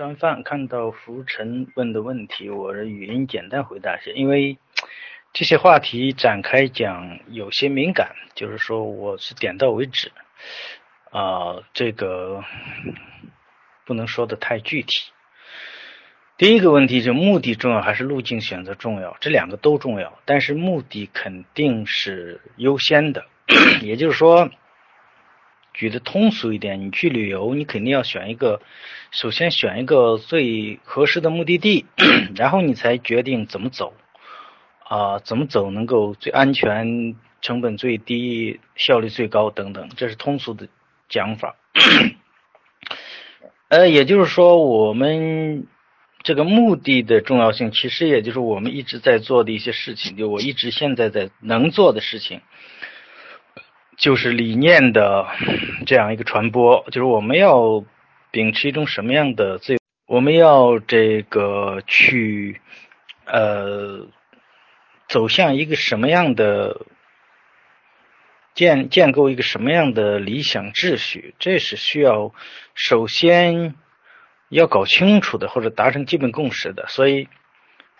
吃完饭看到浮尘问的问题，我的语音简单回答一下，因为这些话题展开讲有些敏感，就是说我是点到为止，啊，这个不能说的太具体。第一个问题是目的重要还是路径选择重要？这两个都重要，但是目的肯定是优先的，也就是说。举的通俗一点，你去旅游，你肯定要选一个，首先选一个最合适的目的地，然后你才决定怎么走，啊，怎么走能够最安全、成本最低、效率最高等等，这是通俗的讲法。呃，也就是说，我们这个目的的重要性，其实也就是我们一直在做的一些事情，就我一直现在在能做的事情。就是理念的这样一个传播，就是我们要秉持一种什么样的自由？我们要这个去呃走向一个什么样的建建构一个什么样的理想秩序？这是需要首先要搞清楚的，或者达成基本共识的。所以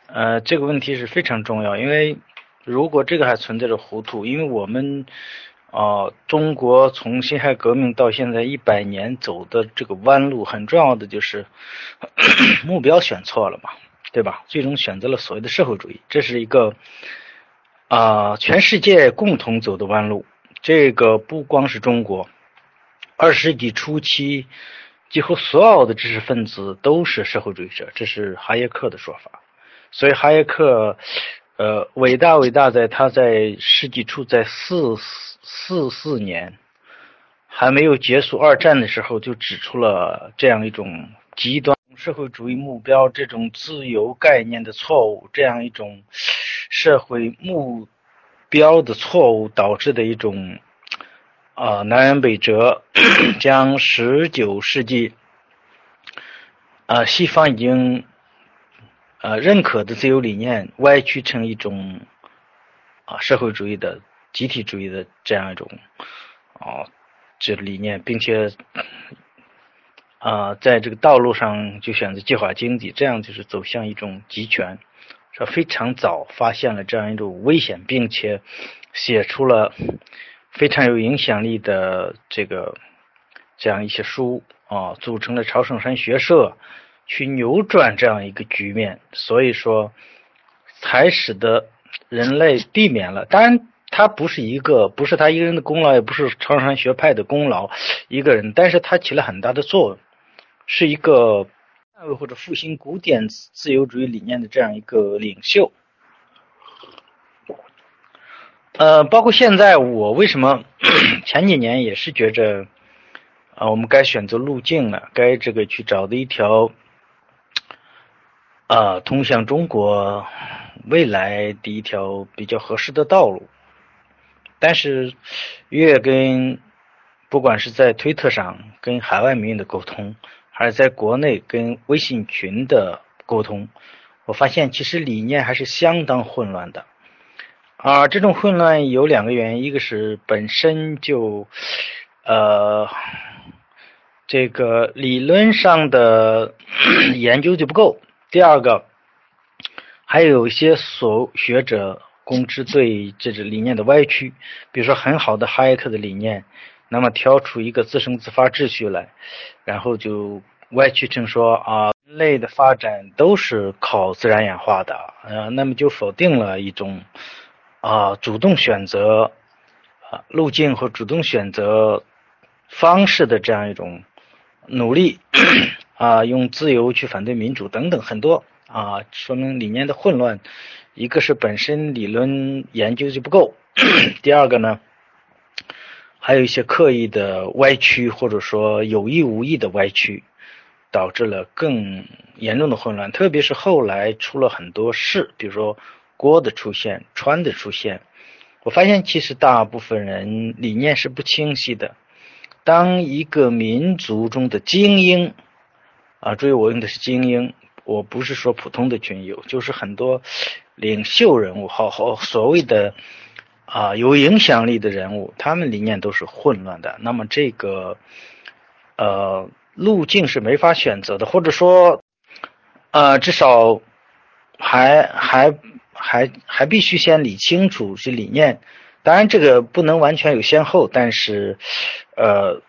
呃这个问题是非常重要，因为如果这个还存在着糊涂，因为我们。啊，中国从辛亥革命到现在一百年走的这个弯路，很重要的就是 目标选错了嘛，对吧？最终选择了所谓的社会主义，这是一个啊全世界共同走的弯路。这个不光是中国，二十世纪初期几乎所有的知识分子都是社会主义者，这是哈耶克的说法。所以哈耶克呃伟大伟大在他在世纪初在四。四四年还没有结束二战的时候，就指出了这样一种极端社会主义目标、这种自由概念的错误，这样一种社会目标的错误导致的一种啊南辕北辙，将十九世纪啊西方已经呃认可的自由理念歪曲成一种啊社会主义的。集体主义的这样一种啊这理念，并且啊在这个道路上就选择计划经济，这样就是走向一种集权，说非常早发现了这样一种危险，并且写出了非常有影响力的这个这样一些书啊，组成了朝圣山学社，去扭转这样一个局面，所以说才使得人类避免了，当然。他不是一个，不是他一个人的功劳，也不是长山学派的功劳，一个人，但是他起了很大的作用，是一个或者复兴古典自由主义理念的这样一个领袖。呃，包括现在我为什么 前几年也是觉着啊，我们该选择路径了，该这个去找的一条啊，通向中国未来的一条比较合适的道路。但是，越跟不管是在推特上跟海外民营的沟通，还是在国内跟微信群的沟通，我发现其实理念还是相当混乱的。啊，这种混乱有两个原因，一个是本身就呃这个理论上的 研究就不够，第二个还有一些所学者。公知对这种理念的歪曲，比如说很好的哈耶克的理念，那么挑出一个自生自发秩序来，然后就歪曲成说啊，人类的发展都是靠自然演化的，呃，那么就否定了一种啊主动选择啊路径和主动选择方式的这样一种努力啊，用自由去反对民主等等很多啊，说明理念的混乱。一个是本身理论研究就不够，第二个呢，还有一些刻意的歪曲，或者说有意无意的歪曲，导致了更严重的混乱。特别是后来出了很多事，比如说郭的出现、川的出现，我发现其实大部分人理念是不清晰的。当一个民族中的精英啊，注意我用的是精英，我不是说普通的群友，就是很多。领袖人物，好好所谓的啊有影响力的人物，他们理念都是混乱的。那么这个呃路径是没法选择的，或者说，呃，至少还还还还必须先理清楚这理念。当然，这个不能完全有先后，但是，呃，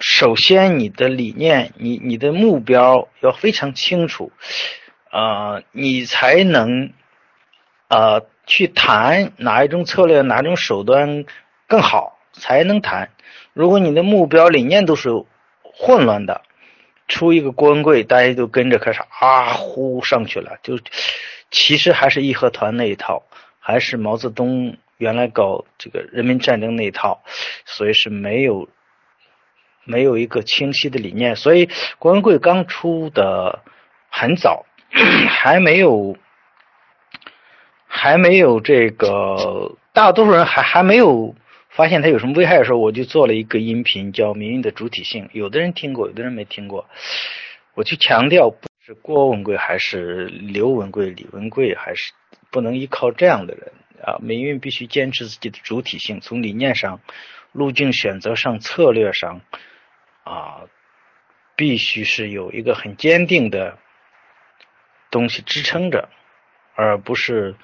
首先你的理念，你你的目标要非常清楚，啊，你才能，啊，去谈哪一种策略、哪种手段更好，才能谈。如果你的目标、理念都是混乱的，出一个郭文贵，大家都跟着开始啊呼上去了，就其实还是义和团那一套，还是毛泽东。原来搞这个人民战争那一套，所以是没有没有一个清晰的理念，所以郭文贵刚出的很早，还没有还没有这个大多数人还还没有发现它有什么危害的时候，我就做了一个音频叫《民运的主体性》，有的人听过，有的人没听过，我去强调不是郭文贵还是刘文贵、李文贵，还是不能依靠这样的人。啊，民运必须坚持自己的主体性，从理念上、路径选择上、策略上，啊，必须是有一个很坚定的东西支撑着，而不是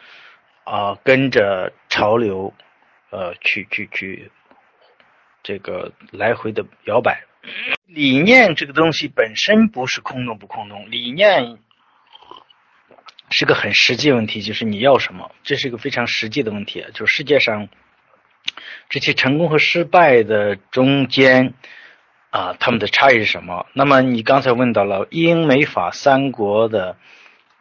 啊跟着潮流，呃，去去去这个来回的摇摆。理念这个东西本身不是空洞不空洞，理念。是个很实际问题，就是你要什么，这是一个非常实际的问题。就是世界上这些成功和失败的中间啊，他们的差异是什么？那么你刚才问到了英美法三国的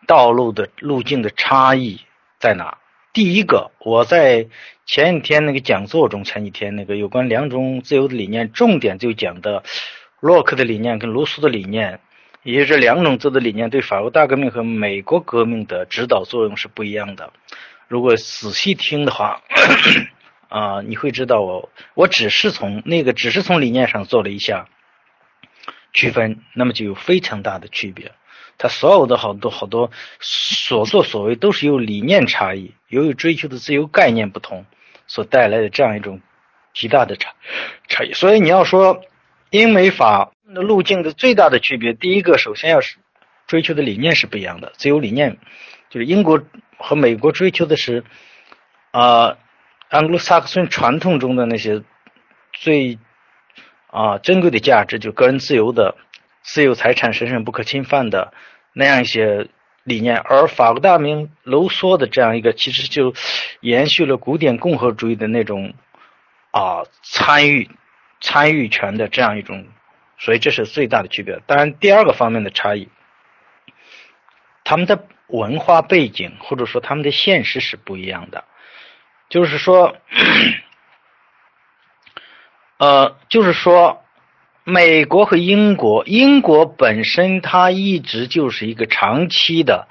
道路的路径的差异在哪？第一个，我在前几天那个讲座中，前几天那个有关两种自由的理念，重点就讲的洛克的理念跟卢梭的理念。也就这两种自由的理念对法国大革命和美国革命的指导作用是不一样的。如果仔细听的话，啊，你会知道我我只是从那个只是从理念上做了一下区分，那么就有非常大的区别。他所有的好多好多所作所为都是由理念差异，由于追求的自由概念不同所带来的这样一种极大的差差异。所以你要说英美法。的路径的最大的区别，第一个，首先要是追求的理念是不一样的。自由理念就是英国和美国追求的是啊，格鲁萨克逊传统中的那些最啊珍贵的价值，就个人自由的、私有财产神圣不可侵犯的那样一些理念。而法国大名卢梭的这样一个，其实就延续了古典共和主义的那种啊参与参与权的这样一种。所以这是最大的区别。当然，第二个方面的差异，他们的文化背景或者说他们的现实是不一样的。就是说，呃，就是说，美国和英国，英国本身它一直就是一个长期的。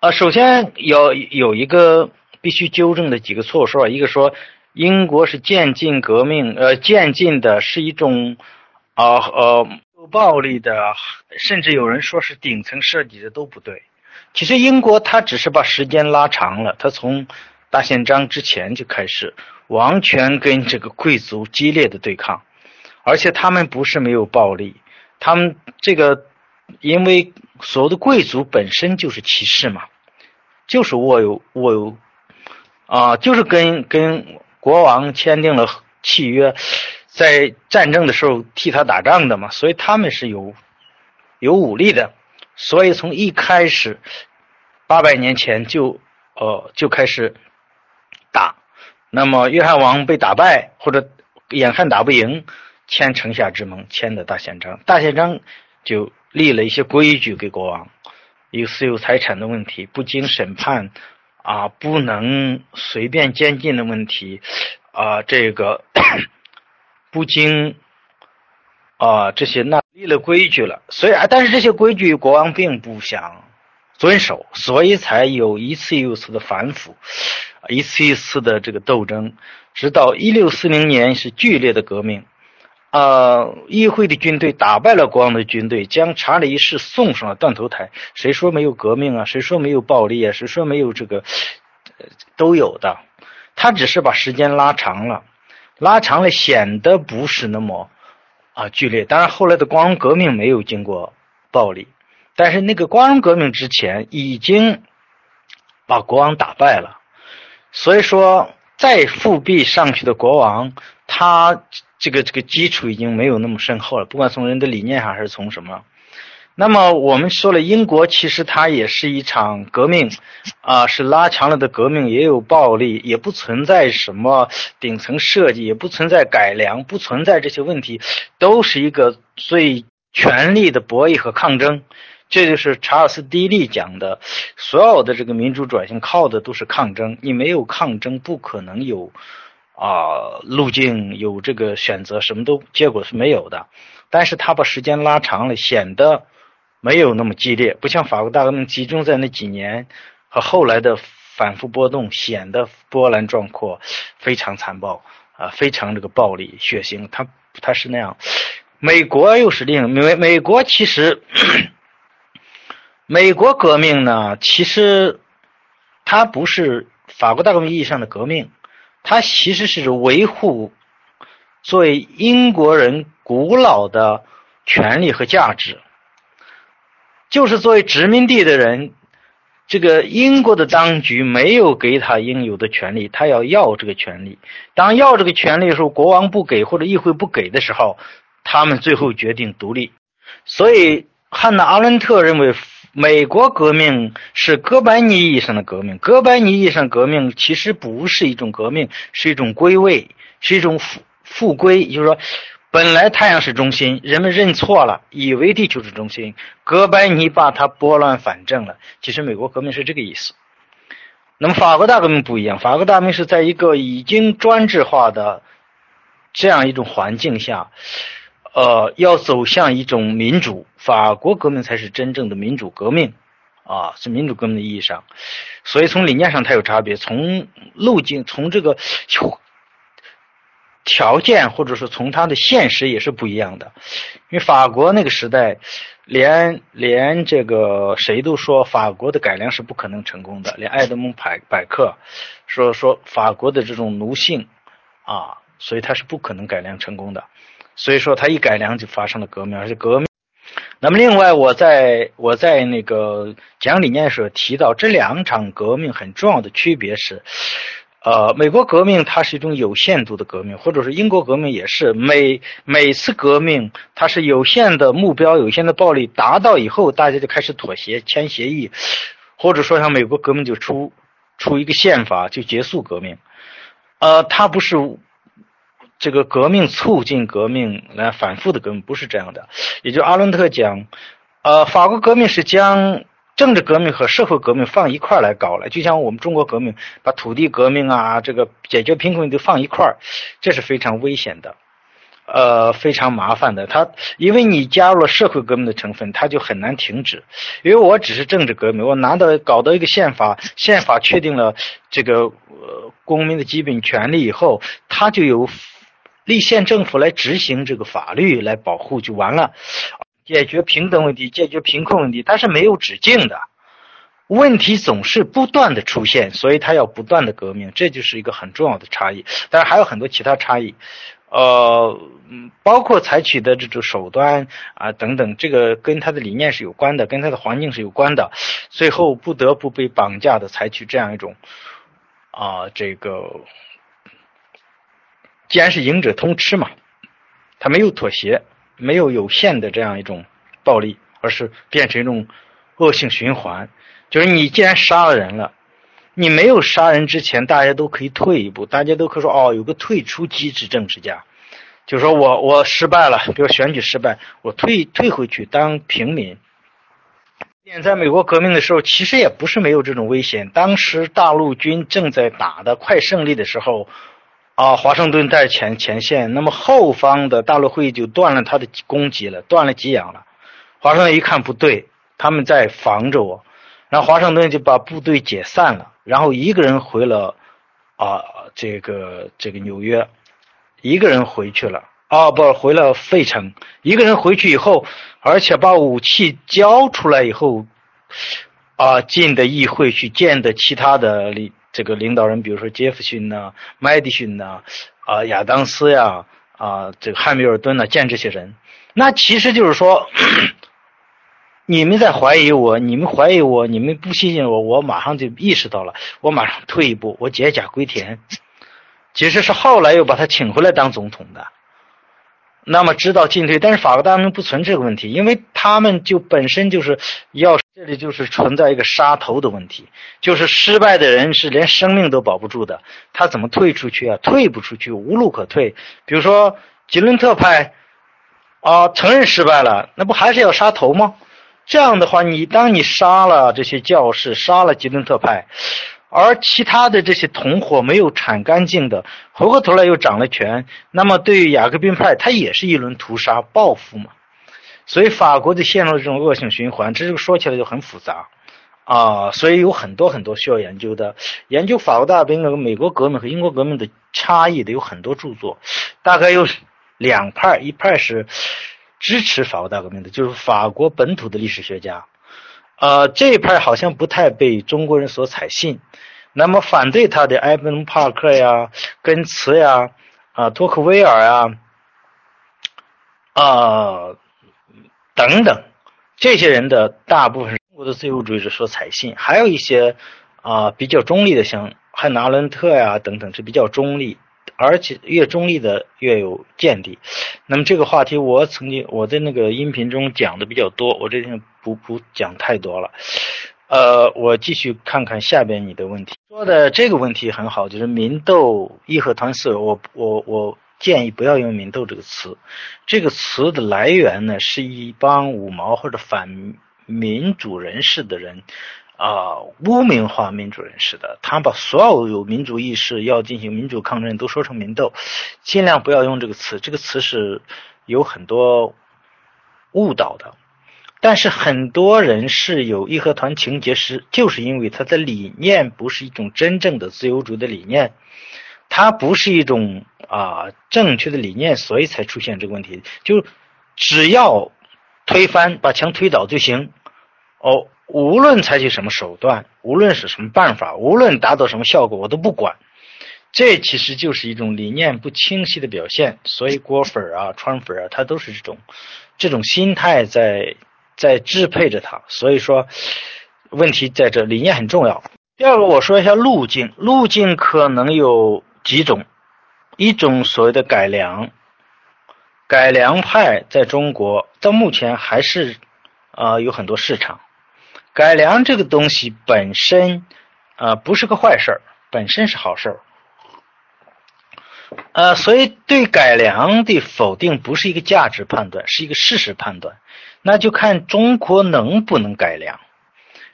呃，首先有有一个必须纠正的几个错说，一个说英国是渐进革命，呃，渐进的是一种。啊呃，暴力的，甚至有人说是顶层设计的都不对。其实英国它只是把时间拉长了，它从大宪章之前就开始完全跟这个贵族激烈的对抗，而且他们不是没有暴力，他们这个因为所有的贵族本身就是骑士嘛，就是握有握有啊，就是跟跟国王签订了契约。在战争的时候替他打仗的嘛，所以他们是有有武力的，所以从一开始八百年前就呃就开始打。那么约翰王被打败或者眼看打不赢，签城下之盟，签的大宪章。大宪章就立了一些规矩给国王，有私有财产的问题，不经审判啊，不能随便监禁的问题啊，这个。不经啊，这些那立了规矩了，所以啊，但是这些规矩国王并不想遵守，所以才有一次又一次的反腐，一次一次的这个斗争，直到一六四零年是剧烈的革命，啊，议会的军队打败了国王的军队，将查理一世送上了断头台。谁说没有革命啊？谁说没有暴力啊？谁说没有这个？都有的，他只是把时间拉长了。拉长了，显得不是那么啊剧烈。当然，后来的光荣革命没有经过暴力，但是那个光荣革命之前已经把国王打败了。所以说，再复辟上去的国王，他这个这个基础已经没有那么深厚了，不管从人的理念上还是从什么。那么我们说了，英国其实它也是一场革命，啊，是拉强了的革命，也有暴力，也不存在什么顶层设计，也不存在改良，不存在这些问题，都是一个最权力的博弈和抗争。这就是查尔斯·迪利讲的，所有的这个民主转型靠的都是抗争，你没有抗争，不可能有啊路径，有这个选择，什么都结果是没有的。但是他把时间拉长了，显得。没有那么激烈，不像法国大革命集中在那几年和后来的反复波动，显得波澜壮阔，非常残暴啊，非常这个暴力血腥。他他是那样，美国又是另美美国其实，美国革命呢，其实它不是法国大革命意义上的革命，它其实是维护作为英国人古老的权利和价值。就是作为殖民地的人，这个英国的当局没有给他应有的权利，他要要这个权利。当要这个权利的时候，国王不给或者议会不给的时候，他们最后决定独立。所以，汉娜·阿伦特认为，美国革命是哥白尼意义上的革命。哥白尼意义上革命其实不是一种革命，是一种归位，是一种复复归，就是说。本来太阳是中心，人们认错了，以为地球是中心。哥白尼把它拨乱反正了。其实美国革命是这个意思。那么法国大革命不一样，法国大革命是在一个已经专制化的这样一种环境下，呃，要走向一种民主。法国革命才是真正的民主革命，啊，是民主革命的意义上。所以从理念上它有差别，从路径，从这个。条件或者说从它的现实也是不一样的，因为法国那个时代，连连这个谁都说法国的改良是不可能成功的，连爱德蒙百百克说说法国的这种奴性啊，所以他是不可能改良成功的，所以说他一改良就发生了革命，而且革命。那么另外我在我在那个讲理念的时候提到这两场革命很重要的区别是。呃，美国革命它是一种有限度的革命，或者是英国革命也是每每次革命它是有限的目标、有限的暴力达到以后，大家就开始妥协、签协议，或者说像美国革命就出出一个宪法就结束革命。呃，它不是这个革命促进革命来反复的革命，不是这样的。也就阿伦特讲，呃，法国革命是将。政治革命和社会革命放一块来搞了，就像我们中国革命把土地革命啊，这个解决贫困都放一块儿，这是非常危险的，呃，非常麻烦的。他因为你加入了社会革命的成分，他就很难停止。因为我只是政治革命，我拿到搞到一个宪法，宪法确定了这个呃公民的基本权利以后，他就有立宪政府来执行这个法律来保护就完了。解决平等问题，解决贫困问题，它是没有止境的，问题总是不断的出现，所以它要不断的革命，这就是一个很重要的差异。当然还有很多其他差异，呃，包括采取的这种手段啊等等，这个跟他的理念是有关的，跟他的环境是有关的，最后不得不被绑架的采取这样一种啊，这个既然是赢者通吃嘛，他没有妥协。没有有限的这样一种暴力，而是变成一种恶性循环。就是你既然杀了人了，你没有杀人之前，大家都可以退一步，大家都可以说哦，有个退出机制，政治家，就说我我失败了，比如选举失败，我退退回去当平民。在美国革命的时候，其实也不是没有这种危险。当时大陆军正在打的快胜利的时候。啊，华盛顿在前前线，那么后方的大陆会议就断了他的供给了，断了给养了。华盛顿一看不对，他们在防着我，然后华盛顿就把部队解散了，然后一个人回了啊，这个这个纽约，一个人回去了啊，不回了费城，一个人回去以后，而且把武器交出来以后，啊，进的议会去见的其他的领。这个领导人，比如说杰弗逊呐、麦迪逊呐、啊亚当斯呀、啊，这个汉密尔顿呐，见这些人，那其实就是说，你们在怀疑我，你们怀疑我，你们不信任我，我马上就意识到了，我马上退一步，我解甲归田。其实是后来又把他请回来当总统的。那么知道进退，但是法国大革命不存这个问题，因为他们就本身就是要这里就是存在一个杀头的问题，就是失败的人是连生命都保不住的，他怎么退出去啊？退不出去，无路可退。比如说吉伦特派，啊，承认失败了，那不还是要杀头吗？这样的话，你当你杀了这些教士，杀了吉伦特派。而其他的这些同伙没有铲干净的，回过头来又掌了权，那么对于雅各宾派，他也是一轮屠杀报复嘛。所以法国就陷入了这种恶性循环，这个说起来就很复杂啊。所以有很多很多需要研究的，研究法国大革命和美国革命和英国革命的差异的有很多著作，大概有两派，一派是支持法国大革命的，就是法国本土的历史学家。呃，这一派好像不太被中国人所采信。那么反对他的埃文·帕克呀、根茨呀、啊托克维尔呀、啊等等这些人的大部分中国的自由主义者所采信，还有一些啊比较中立的，像汉娜·阿伦特呀等等是比较中立。而且越中立的越有见地。那么这个话题我曾经我在那个音频中讲的比较多，我这天不不讲太多了。呃，我继续看看下边你的问题。说的这个问题很好，就是民斗义和团色。我我我建议不要用民斗这个词。这个词的来源呢，是一帮五毛或者反民主人士的人。啊，污名化民主人士的，他把所有有民主意识要进行民主抗争都说成民斗，尽量不要用这个词，这个词是有很多误导的。但是很多人是有义和团情节，是就是因为他的理念不是一种真正的自由主义的理念，它不是一种啊正确的理念，所以才出现这个问题。就只要推翻，把墙推倒就行。哦。无论采取什么手段，无论是什么办法，无论达到什么效果，我都不管。这其实就是一种理念不清晰的表现。所以郭粉啊、川粉啊，他都是这种这种心态在在支配着他。所以说，问题在这，理念很重要。第二个，我说一下路径，路径可能有几种，一种所谓的改良，改良派在中国到目前还是啊有很多市场。改良这个东西本身，呃，不是个坏事儿，本身是好事儿，呃，所以对改良的否定不是一个价值判断，是一个事实判断，那就看中国能不能改良。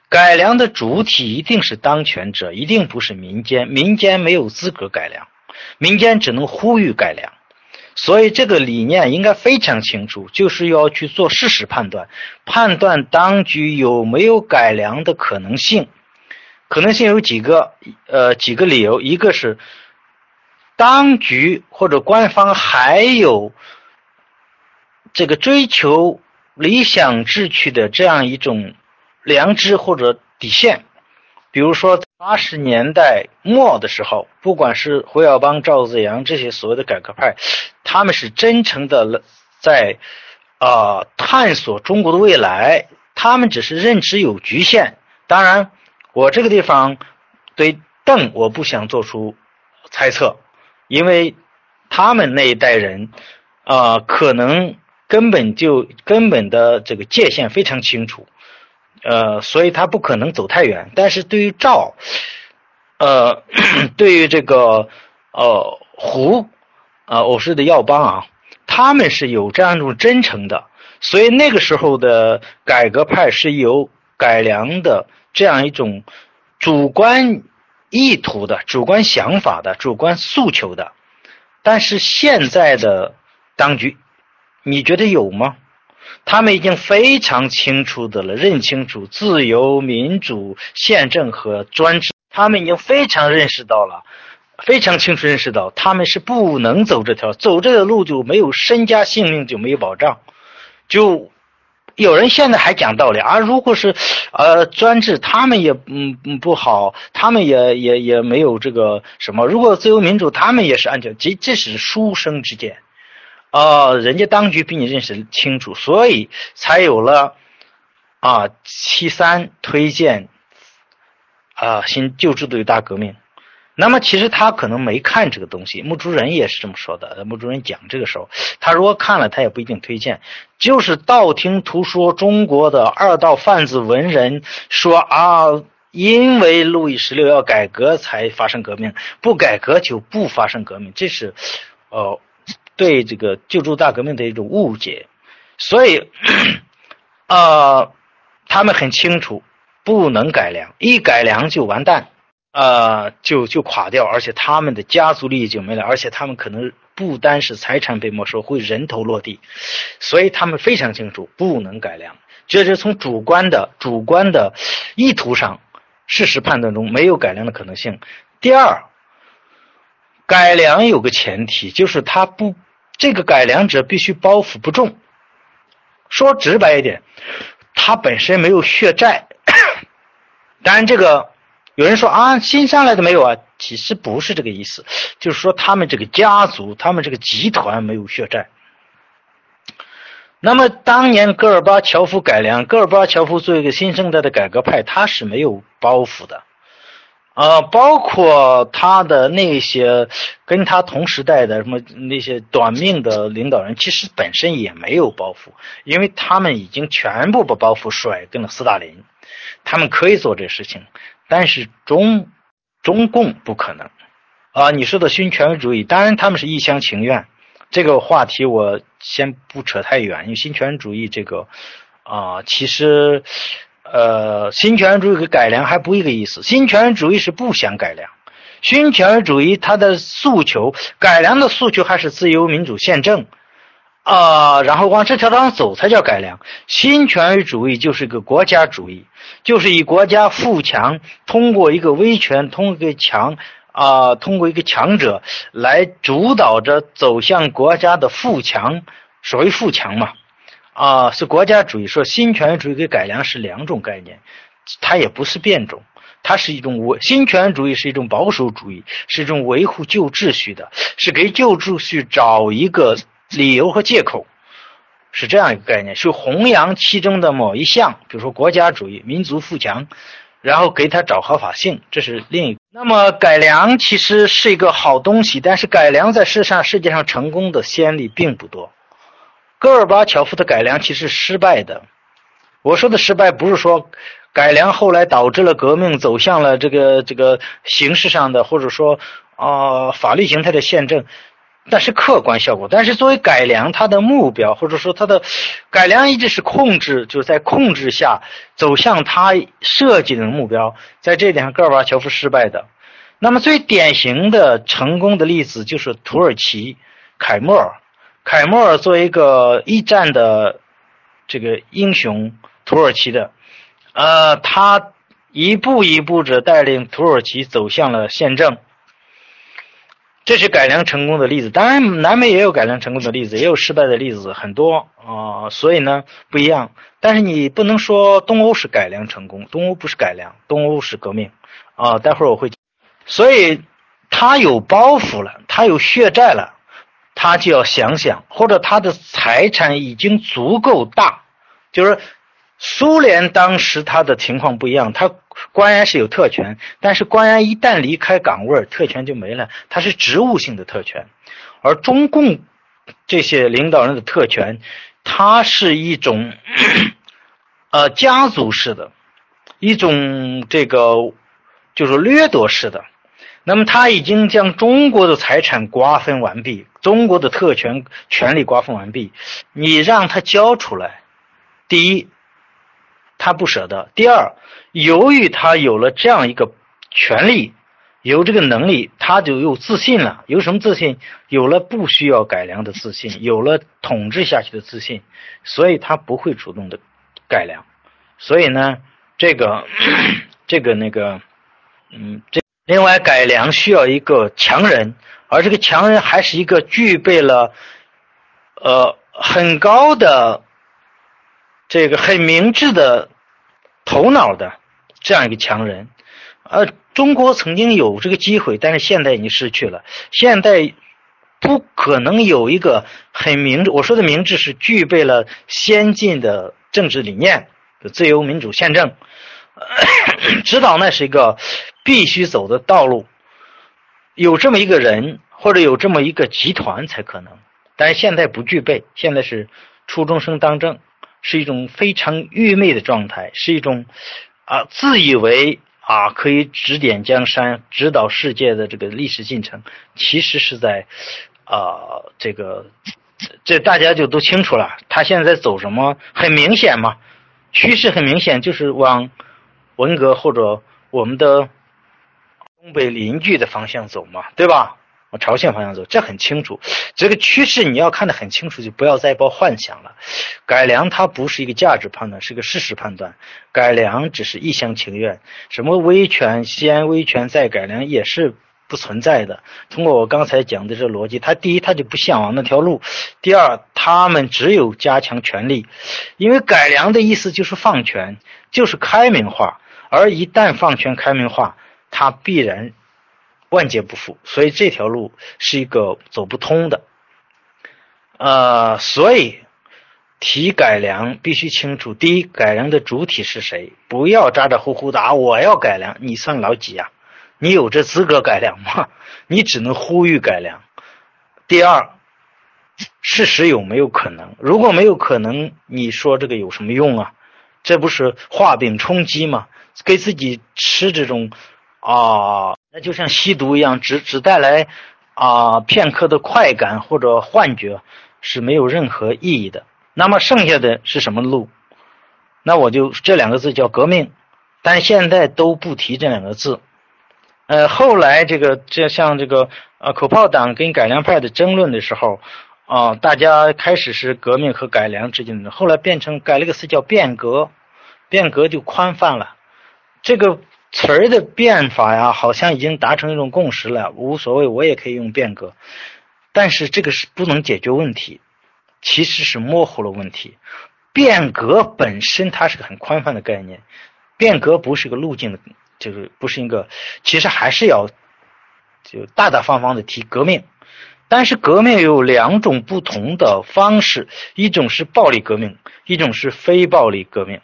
改良的主体一定是当权者，一定不是民间，民间没有资格改良，民间只能呼吁改良。所以这个理念应该非常清楚，就是要去做事实判断，判断当局有没有改良的可能性。可能性有几个，呃，几个理由，一个是当局或者官方还有这个追求理想秩序的这样一种良知或者底线。比如说，八十年代末的时候，不管是胡耀邦、赵子阳这些所谓的改革派，他们是真诚的在啊探索中国的未来。他们只是认知有局限。当然，我这个地方对邓我不想做出猜测，因为他们那一代人啊，可能根本就根本的这个界限非常清楚。呃，所以他不可能走太远。但是对于赵，呃，对于这个呃胡，啊，偶氏的耀邦啊，他们是有这样一种真诚的。所以那个时候的改革派是有改良的这样一种主观意图的、主观想法的、主观诉求的。但是现在的当局，你觉得有吗？他们已经非常清楚的了，认清楚自由、民主、宪政和专制。他们已经非常认识到了，非常清楚认识到，他们是不能走这条，走这条路就没有身家性命就没有保障。就有人现在还讲道理啊，如果是呃专制，他们也嗯不好，他们也也也没有这个什么。如果自由民主，他们也是安全。这这是书生之见。呃，人家当局比你认识清楚，所以才有了啊七三推荐啊新旧制度与大革命。那么其实他可能没看这个东西，穆竹人也是这么说的。穆竹人讲这个时候，他如果看了，他也不一定推荐。就是道听途说，中国的二道贩子文人说啊，因为路易十六要改革才发生革命，不改革就不发生革命，这是呃对这个救助大革命的一种误解。所以啊，他们很清楚不能改良，一改良就完蛋。呃，就就垮掉，而且他们的家族利益就没了，而且他们可能不单是财产被没收，会人头落地，所以他们非常清楚不能改良，这是从主观的主观的意图上，事实判断中没有改良的可能性。第二，改良有个前提，就是他不这个改良者必须包袱不重，说直白一点，他本身没有血债，当然这个。有人说啊，新上来的没有啊？其实不是这个意思，就是说他们这个家族、他们这个集团没有血债。那么当年戈尔巴乔夫改良，戈尔巴乔夫作为一个新生代的改革派，他是没有包袱的，呃，包括他的那些跟他同时代的什么那些短命的领导人，其实本身也没有包袱，因为他们已经全部把包袱甩给了斯大林，他们可以做这事情。但是中中共不可能啊！你说的新权威主义，当然他们是一厢情愿。这个话题我先不扯太远，因为新权威主义这个啊，其实呃，新权威主义和改良还不一个意思。新权威主义是不想改良，新权威主义它的诉求，改良的诉求还是自由民主宪政。啊，然后往这条上走才叫改良。新权威主义就是一个国家主义，就是以国家富强，通过一个威权，通过一个强啊，通过一个强者来主导着走向国家的富强，所谓富强嘛，啊，是国家主义。说新权威主义跟改良是两种概念，它也不是变种，它是一种维新权威主义是一种保守主义，是一种维护旧秩序的，是给旧秩序找一个。理由和借口是这样一个概念，是弘扬其中的某一项，比如说国家主义、民族富强，然后给他找合法性，这是另一。那么改良其实是一个好东西，但是改良在世上世界上成功的先例并不多。戈尔巴乔夫的改良其实失败的。我说的失败不是说改良后来导致了革命，走向了这个这个形式上的，或者说啊法律形态的宪政。但是客观效果，但是作为改良，它的目标或者说它的改良一直是控制，就是在控制下走向他设计的目标。在这点上，戈尔巴乔夫失败的。那么最典型的成功的例子就是土耳其凯末尔。凯末尔作为一个一战的这个英雄，土耳其的，呃，他一步一步的带领土耳其走向了宪政。这是改良成功的例子，当然南美也有改良成功的例子，也有失败的例子，很多啊，所以呢不一样。但是你不能说东欧是改良成功，东欧不是改良，东欧是革命啊。待会儿我会，所以他有包袱了，他有血债了，他就要想想，或者他的财产已经足够大，就是苏联当时他的情况不一样，他。官员是有特权，但是官员一旦离开岗位，特权就没了。他是职务性的特权，而中共这些领导人的特权，它是一种呃家族式的，一种这个就是掠夺式的。那么他已经将中国的财产瓜分完毕，中国的特权权利瓜分完毕，你让他交出来，第一。他不舍得。第二，由于他有了这样一个权利，有这个能力，他就有自信了。有什么自信？有了不需要改良的自信，有了统治下去的自信，所以他不会主动的改良。所以呢，这个 这个那个，嗯，这另外改良需要一个强人，而这个强人还是一个具备了呃很高的这个很明智的。头脑的这样一个强人，呃，中国曾经有这个机会，但是现在已经失去了。现在不可能有一个很明，我说的明智是具备了先进的政治理念，自由民主宪政，指导那是一个必须走的道路，有这么一个人或者有这么一个集团才可能，但是现在不具备，现在是初中生当政，是一种非常愚昧的状态，是一种啊自以为。啊，可以指点江山、指导世界的这个历史进程，其实是在，啊，这个，这大家就都清楚了。他现在走什么？很明显嘛，趋势很明显，就是往文革或者我们的东北邻居的方向走嘛，对吧？往朝鲜方向走，这很清楚。这个趋势你要看得很清楚，就不要再抱幻想了。改良它不是一个价值判断，是个事实判断。改良只是一厢情愿，什么威权先威权再改良也是不存在的。通过我刚才讲的这逻辑，他第一他就不向往那条路，第二他们只有加强权力，因为改良的意思就是放权，就是开明化，而一旦放权开明化，它必然。万劫不复，所以这条路是一个走不通的。呃，所以提改良必须清楚：第一，改良的主体是谁？不要咋咋呼呼的啊！我要改良，你算老几呀？你有这资格改良吗？你只能呼吁改良。第二，事实有没有可能？如果没有可能，你说这个有什么用啊？这不是画饼充饥吗？给自己吃这种啊。那就像吸毒一样，只只带来啊片刻的快感或者幻觉，是没有任何意义的。那么剩下的是什么路？那我就这两个字叫革命，但现在都不提这两个字。呃，后来这个这像这个呃口炮党跟改良派的争论的时候，啊，大家开始是革命和改良之间的，后来变成改了个词叫变革，变革就宽泛了，这个。词儿的变法呀，好像已经达成一种共识了，无所谓，我也可以用变革，但是这个是不能解决问题，其实是模糊了问题。变革本身它是个很宽泛的概念，变革不是个路径的，就是不是一个，其实还是要就大大方方的提革命，但是革命有两种不同的方式，一种是暴力革命，一种是非暴力革命。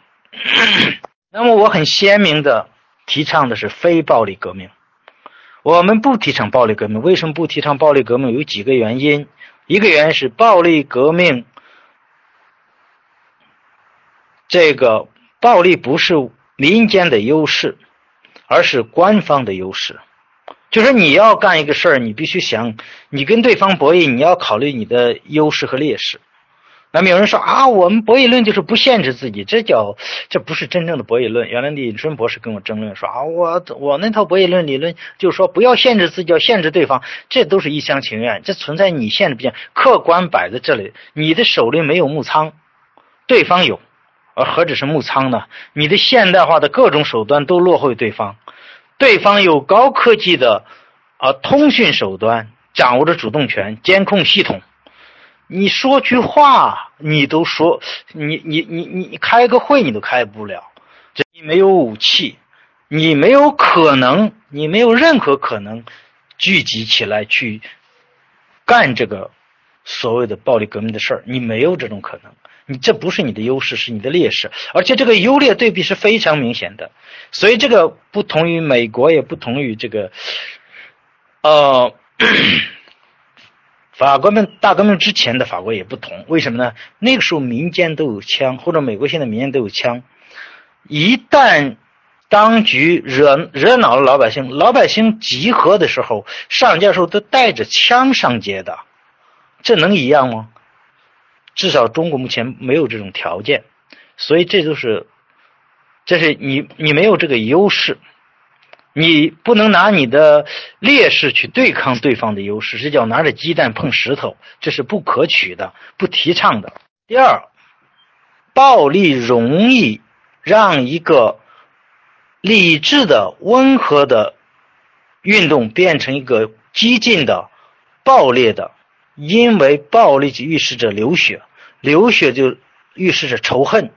那么我很鲜明的。提倡的是非暴力革命，我们不提倡暴力革命。为什么不提倡暴力革命？有几个原因。一个原因是暴力革命，这个暴力不是民间的优势，而是官方的优势。就是你要干一个事儿，你必须想，你跟对方博弈，你要考虑你的优势和劣势。那么有人说啊，我们博弈论就是不限制自己，这叫这不是真正的博弈论。原来李春博士跟我争论说啊，我我那套博弈论理论就是说不要限制自己，要限制对方，这都是一厢情愿。这存在你限制不限，客观摆在这里，你的手里没有木仓，对方有，而何止是木仓呢？你的现代化的各种手段都落后于对方，对方有高科技的啊通讯手段，掌握着主动权，监控系统。你说句话，你都说你你你你开个会你都开不了，这你没有武器，你没有可能，你没有任何可能聚集起来去干这个所谓的暴力革命的事儿，你没有这种可能，你这不是你的优势，是你的劣势，而且这个优劣对比是非常明显的，所以这个不同于美国，也不同于这个，呃。法国们大革命之前的法国也不同，为什么呢？那个时候民间都有枪，或者美国现在民间都有枪。一旦当局惹惹恼了老百姓，老百姓集合的时候，上街的时候都带着枪上街的，这能一样吗？至少中国目前没有这种条件，所以这就是，这是你你没有这个优势。你不能拿你的劣势去对抗对方的优势，这叫拿着鸡蛋碰石头，这是不可取的，不提倡的。第二，暴力容易让一个理智的、温和的运动变成一个激进的、暴烈的，因为暴力就预示着流血，流血就预示着仇恨，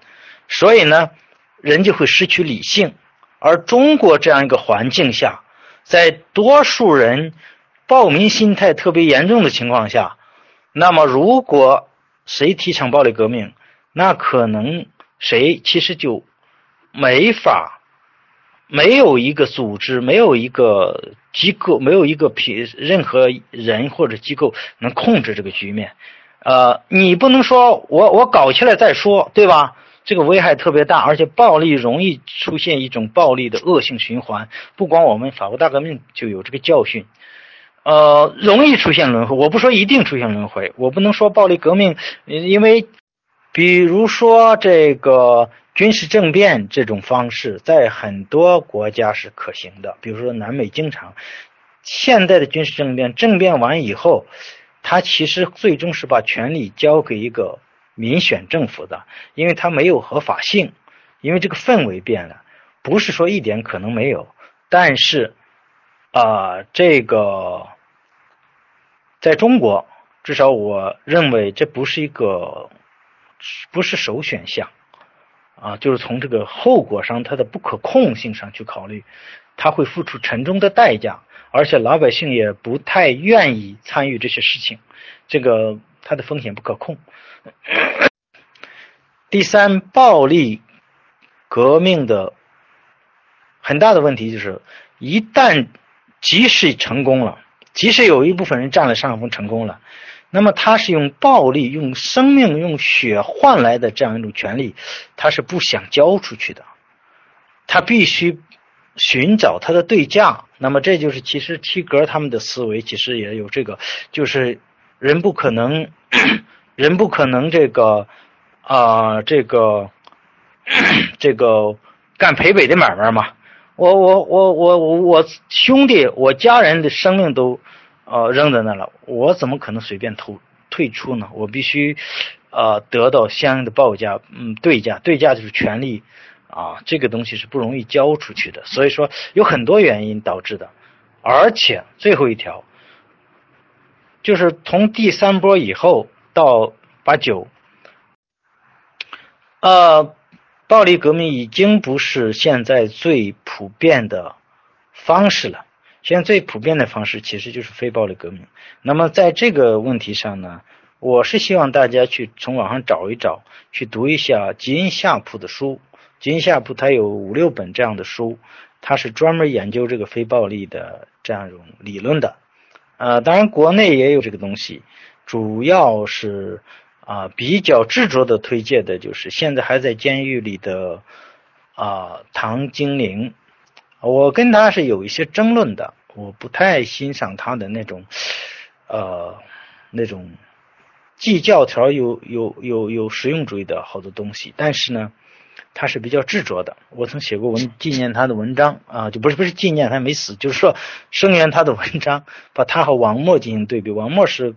所以呢，人就会失去理性。而中国这样一个环境下，在多数人暴民心态特别严重的情况下，那么如果谁提倡暴力革命，那可能谁其实就没法，没有一个组织，没有一个机构，没有一个平任何人或者机构能控制这个局面。呃，你不能说我我搞起来再说，对吧？这个危害特别大，而且暴力容易出现一种暴力的恶性循环。不光我们法国大革命就有这个教训，呃，容易出现轮回。我不说一定出现轮回，我不能说暴力革命，因为比如说这个军事政变这种方式，在很多国家是可行的。比如说南美经常，现在的军事政变政变完以后。他其实最终是把权力交给一个民选政府的，因为他没有合法性，因为这个氛围变了，不是说一点可能没有，但是啊，这个在中国，至少我认为这不是一个不是首选项啊，就是从这个后果上，它的不可控性上去考虑，他会付出沉重的代价。而且老百姓也不太愿意参与这些事情，这个它的风险不可控。第三，暴力革命的很大的问题就是，一旦即使成功了，即使有一部分人占了上风成功了，那么他是用暴力、用生命、用血换来的这样一种权利，他是不想交出去的，他必须。寻找他的对价，那么这就是其实提格他们的思维其实也有这个，就是人不可能，人不可能这个啊这个 这个干赔本的买卖嘛。我我我我我我兄弟我家人的生命都呃扔在那了，我怎么可能随便投退出呢？我必须呃得到相应的报价，嗯对价，对价就是权利。啊，这个东西是不容易交出去的，所以说有很多原因导致的，而且最后一条就是从第三波以后到八九，呃，暴力革命已经不是现在最普遍的方式了，现在最普遍的方式其实就是非暴力革命。那么在这个问题上呢，我是希望大家去从网上找一找，去读一下吉恩夏普的书。金夏普他有五六本这样的书，他是专门研究这个非暴力的这样一种理论的。呃，当然国内也有这个东西，主要是啊比较执着的推荐的就是现在还在监狱里的啊唐金玲，我跟他是有一些争论的，我不太欣赏他的那种呃那种既教条有有有有实用主义的好多东西，但是呢。他是比较执着的，我曾写过文纪念他的文章啊，就不是不是纪念他没死，就是说声援他的文章，把他和王默进行对比。王默是，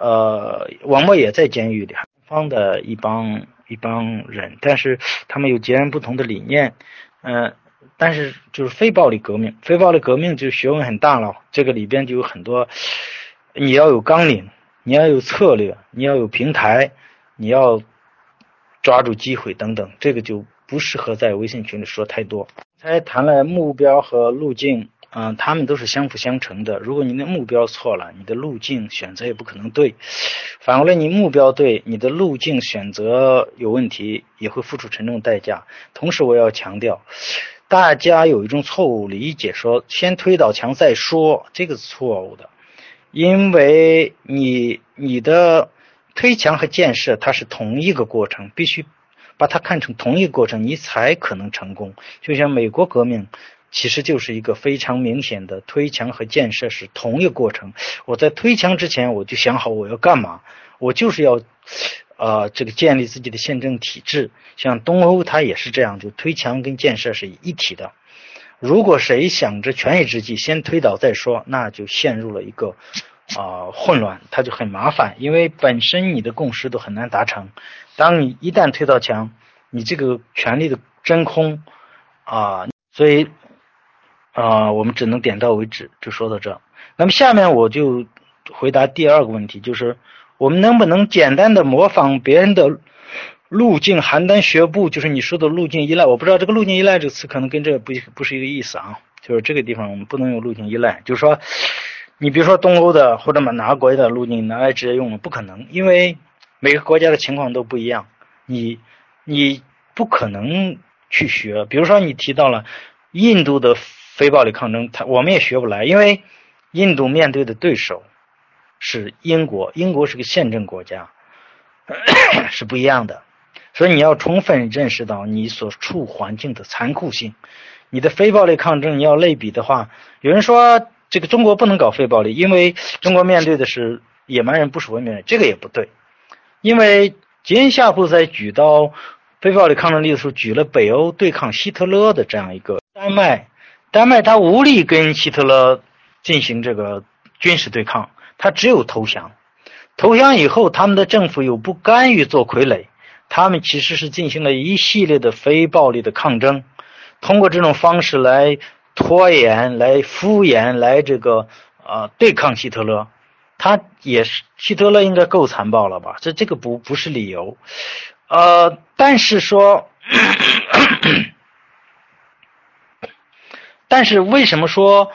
呃，王默也在监狱里，方的一帮一帮人，但是他们有截然不同的理念，嗯，但是就是非暴力革命，非暴力革命就学问很大了，这个里边就有很多，你要有纲领，你要有策略，你要有平台，你要。抓住机会等等，这个就不适合在微信群里说太多。才谈了目标和路径，嗯，他们都是相辅相成的。如果你的目标错了，你的路径选择也不可能对。反过来，你目标对，你的路径选择有问题，也会付出沉重代价。同时，我要强调，大家有一种错误理解，说先推倒墙再说，这个是错误的，因为你你的。推墙和建设，它是同一个过程，必须把它看成同一个过程，你才可能成功。就像美国革命，其实就是一个非常明显的推墙和建设是同一个过程。我在推墙之前，我就想好我要干嘛，我就是要，呃，这个建立自己的宪政体制。像东欧，它也是这样，就推墙跟建设是一体的。如果谁想着权宜之计，先推倒再说，那就陷入了一个。啊，混乱，它就很麻烦，因为本身你的共识都很难达成。当你一旦推到墙，你这个权力的真空啊，所以啊，我们只能点到为止，就说到这。那么下面我就回答第二个问题，就是我们能不能简单的模仿别人的路径，邯郸学步，就是你说的路径依赖。我不知道这个路径依赖这个词可能跟这不不是一个意思啊，就是这个地方我们不能用路径依赖，就是说。你比如说东欧的或者哪个国家的路径拿来直接用，不可能，因为每个国家的情况都不一样，你你不可能去学。比如说你提到了印度的非暴力抗争，他我们也学不来，因为印度面对的对手是英国，英国是个宪政国家，是不一样的。所以你要充分认识到你所处环境的残酷性。你的非暴力抗争，你要类比的话，有人说这个中国不能搞非暴力，因为中国面对的是野蛮人，不是文明人。这个也不对，因为吉恩夏普在举到非暴力抗争例子时候，举了北欧对抗希特勒的这样一个丹麦，丹麦他无力跟希特勒进行这个军事对抗，他只有投降。投降以后，他们的政府又不甘于做傀儡，他们其实是进行了一系列的非暴力的抗争。通过这种方式来拖延、来敷衍、来这个啊对抗希特勒，他也是希特勒应该够残暴了吧？这这个不不是理由，呃，但是说，但是为什么说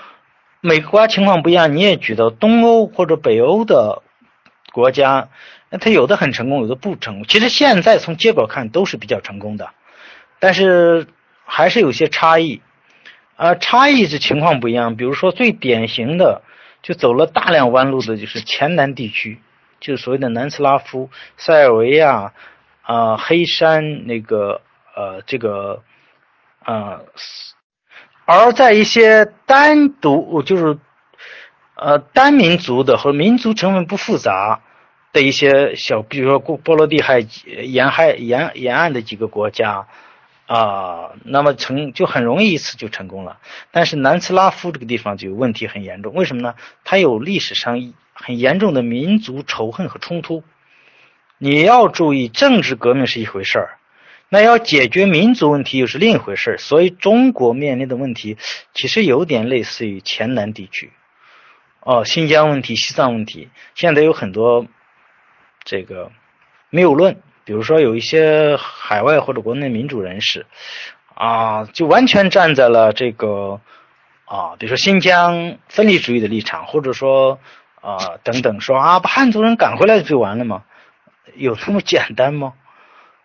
每个国家情况不一样？你也举到东欧或者北欧的国家，那它有的很成功，有的不成功。其实现在从结果看都是比较成功的，但是。还是有些差异，啊，差异是情况不一样。比如说，最典型的就走了大量弯路的，就是前南地区，就是所谓的南斯拉夫、塞尔维亚、啊黑山那个呃这个啊，而在一些单独就是呃单民族的和民族成分不复杂的一些小，比如说波波罗的海沿海沿沿岸的几个国家。啊，那么成就很容易一次就成功了。但是南斯拉夫这个地方就有问题很严重，为什么呢？它有历史上很严重的民族仇恨和冲突。你要注意，政治革命是一回事儿，那要解决民族问题又是另一回事儿。所以中国面临的问题其实有点类似于黔南地区，哦，新疆问题、西藏问题，现在有很多这个谬论。比如说，有一些海外或者国内民主人士，啊，就完全站在了这个啊，比如说新疆分离主义的立场，或者说啊等等，说啊，把汉族人赶回来就完了吗？有那么简单吗？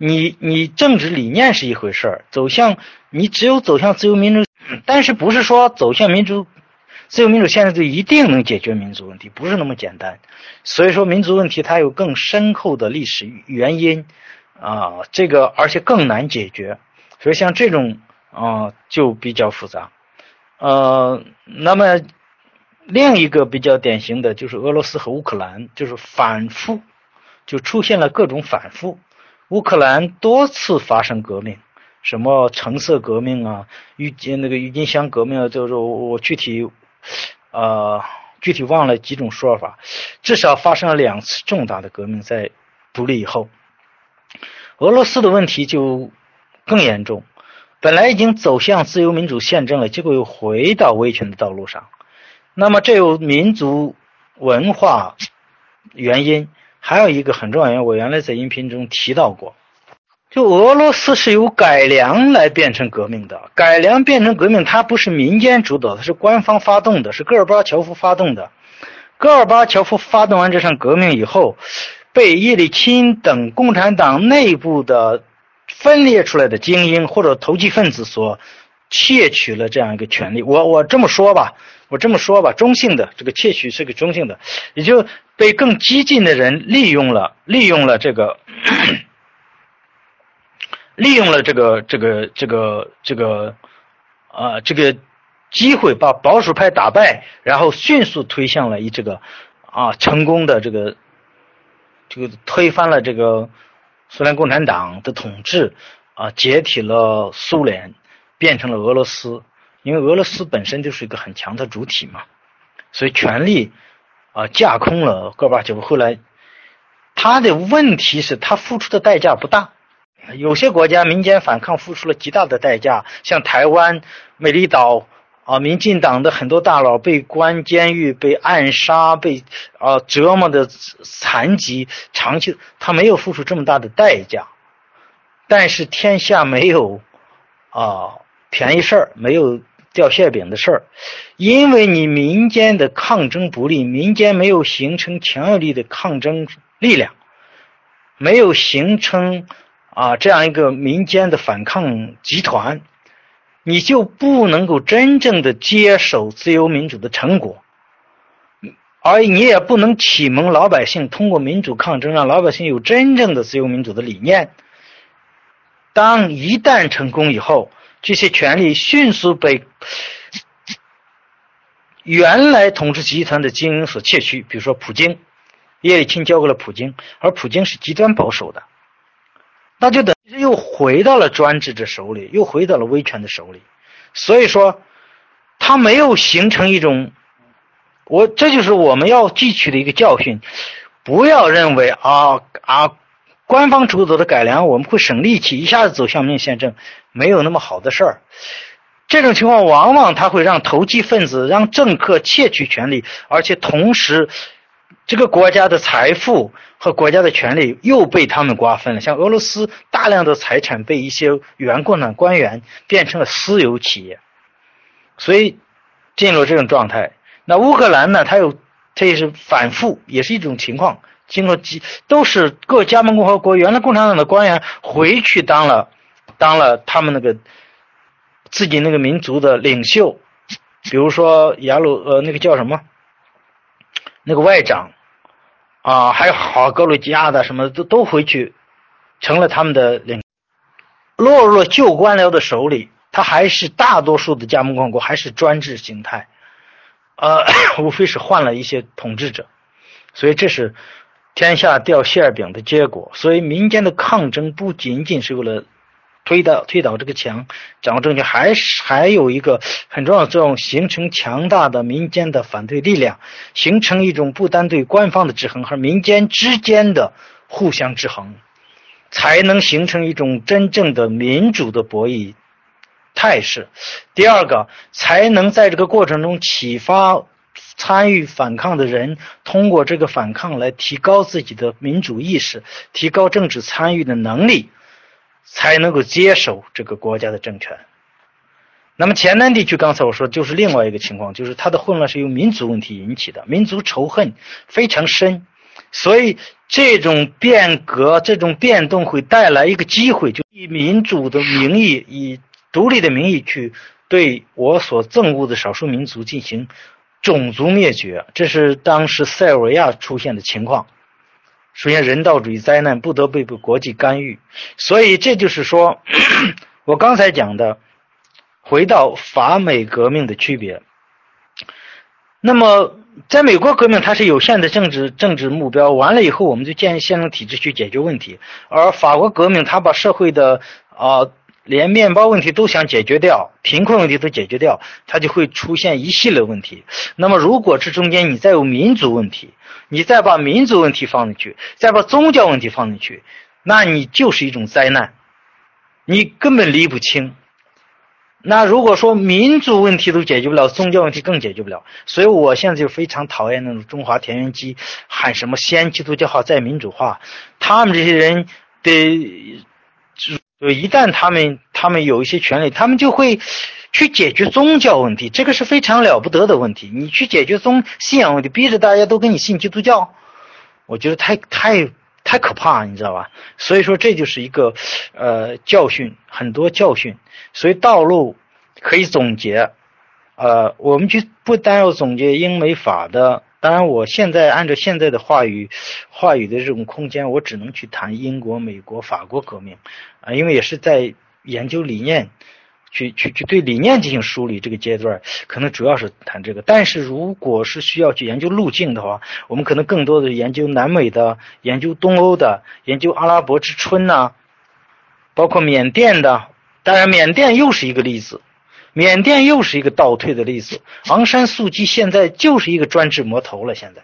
你你政治理念是一回事儿，走向你只有走向自由民主，但是不是说走向民主？自由民主现在就一定能解决民族问题，不是那么简单。所以说，民族问题它有更深厚的历史原因啊，这个而且更难解决。所以像这种啊，就比较复杂。呃，那么另一个比较典型的就是俄罗斯和乌克兰，就是反复就出现了各种反复。乌克兰多次发生革命，什么橙色革命啊，郁金那个郁金香革命啊，就是我具体。呃，具体忘了几种说法，至少发生了两次重大的革命，在独立以后。俄罗斯的问题就更严重，本来已经走向自由民主宪政了，结果又回到威权的道路上。那么这有民族文化原因，还有一个很重要原因，我原来在音频中提到过。就俄罗斯是由改良来变成革命的，改良变成革命，它不是民间主导，它是官方发动的，是戈尔巴乔夫发动的。戈尔巴乔夫发动完这场革命以后，被叶利钦等共产党内部的分裂出来的精英或者投机分子所窃取了这样一个权利。我我这么说吧，我这么说吧，中性的这个窃取是个中性的，也就被更激进的人利用了，利用了这个。利用了这个这个这个这个啊这个机会，把保守派打败，然后迅速推向了一这个啊成功的这个这个推翻了这个苏联共产党的统治啊，解体了苏联，变成了俄罗斯。因为俄罗斯本身就是一个很强的主体嘛，所以权力啊架空了戈尔巴乔夫。后来他的问题是他付出的代价不大。有些国家民间反抗付出了极大的代价，像台湾、美丽岛啊，民进党的很多大佬被关监狱、被暗杀、被啊折磨的残疾，长期他没有付出这么大的代价。但是天下没有啊便宜事儿，没有掉馅饼的事儿，因为你民间的抗争不利，民间没有形成强有力的抗争力量，没有形成啊这样一个民间的反抗集团，你就不能够真正的接手自由民主的成果，而你也不能启蒙老百姓通过民主抗争，让老百姓有真正的自由民主的理念。当一旦成功以后，这些权利迅速被原来统治集团的精英所窃取。比如说，普京，叶利钦交给了普京，而普京是极端保守的，那就等于又回到了专制者手里，又回到了威权的手里。所以说，他没有形成一种，我这就是我们要汲取的一个教训，不要认为啊啊。官方主导的改良，我们会省力气，一下子走向面宪政，没有那么好的事儿。这种情况往往它会让投机分子、让政客窃取权力，而且同时，这个国家的财富和国家的权利又被他们瓜分了。像俄罗斯大量的财产被一些原共产官员变成了私有企业，所以进入这种状态。那乌克兰呢？它有，它也是反复，也是一种情况。经过几都是各加盟共和国原来共产党的官员回去当了，当了他们那个自己那个民族的领袖，比如说雅鲁呃那个叫什么，那个外长。啊，还有好格鲁吉亚的什么都都回去成了他们的领，落入了旧官僚的手里，他还是大多数的加盟共和国还是专制形态，呃，无非是换了一些统治者，所以这是。天下掉馅饼的结果，所以民间的抗争不仅仅是为了推倒推倒这个墙，掌握政权，还是还有一个很重要的作用，形成强大的民间的反对力量，形成一种不单对官方的制衡和民间之间的互相制衡，才能形成一种真正的民主的博弈态势。第二个，才能在这个过程中启发。参与反抗的人通过这个反抗来提高自己的民主意识，提高政治参与的能力，才能够接手这个国家的政权。那么前南地区刚才我说就是另外一个情况，就是它的混乱是由民族问题引起的，民族仇恨非常深，所以这种变革、这种变动会带来一个机会，就以民主的名义、以独立的名义去对我所憎恶的少数民族进行。种族灭绝，这是当时塞尔维亚出现的情况，出现人道主义灾难，不得被国际干预。所以这就是说，我刚才讲的，回到法美革命的区别。那么，在美国革命，它是有限的政治政治目标，完了以后，我们就建立宪政体制去解决问题；而法国革命，它把社会的啊。连面包问题都想解决掉，贫困问题都解决掉，它就会出现一系列问题。那么，如果这中间你再有民族问题，你再把民族问题放进去，再把宗教问题放进去，那你就是一种灾难，你根本理不清。那如果说民族问题都解决不了，宗教问题更解决不了。所以我现在就非常讨厌那种中华田园机喊什么先基督教化再民主化，他们这些人得。就一旦他们他们有一些权利，他们就会去解决宗教问题，这个是非常了不得的问题。你去解决宗信仰问题，逼着大家都跟你信基督教，我觉得太太太可怕，你知道吧？所以说这就是一个呃教训，很多教训。所以道路可以总结，呃，我们就不单要总结英美法的。当然，我现在按照现在的话语，话语的这种空间，我只能去谈英国、美国、法国革命，啊，因为也是在研究理念，去去去对理念进行梳理。这个阶段可能主要是谈这个，但是如果是需要去研究路径的话，我们可能更多的研究南美的、研究东欧的、研究阿拉伯之春呐，包括缅甸的。当然，缅甸又是一个例子。缅甸又是一个倒退的例子，昂山素季现在就是一个专制魔头了。现在，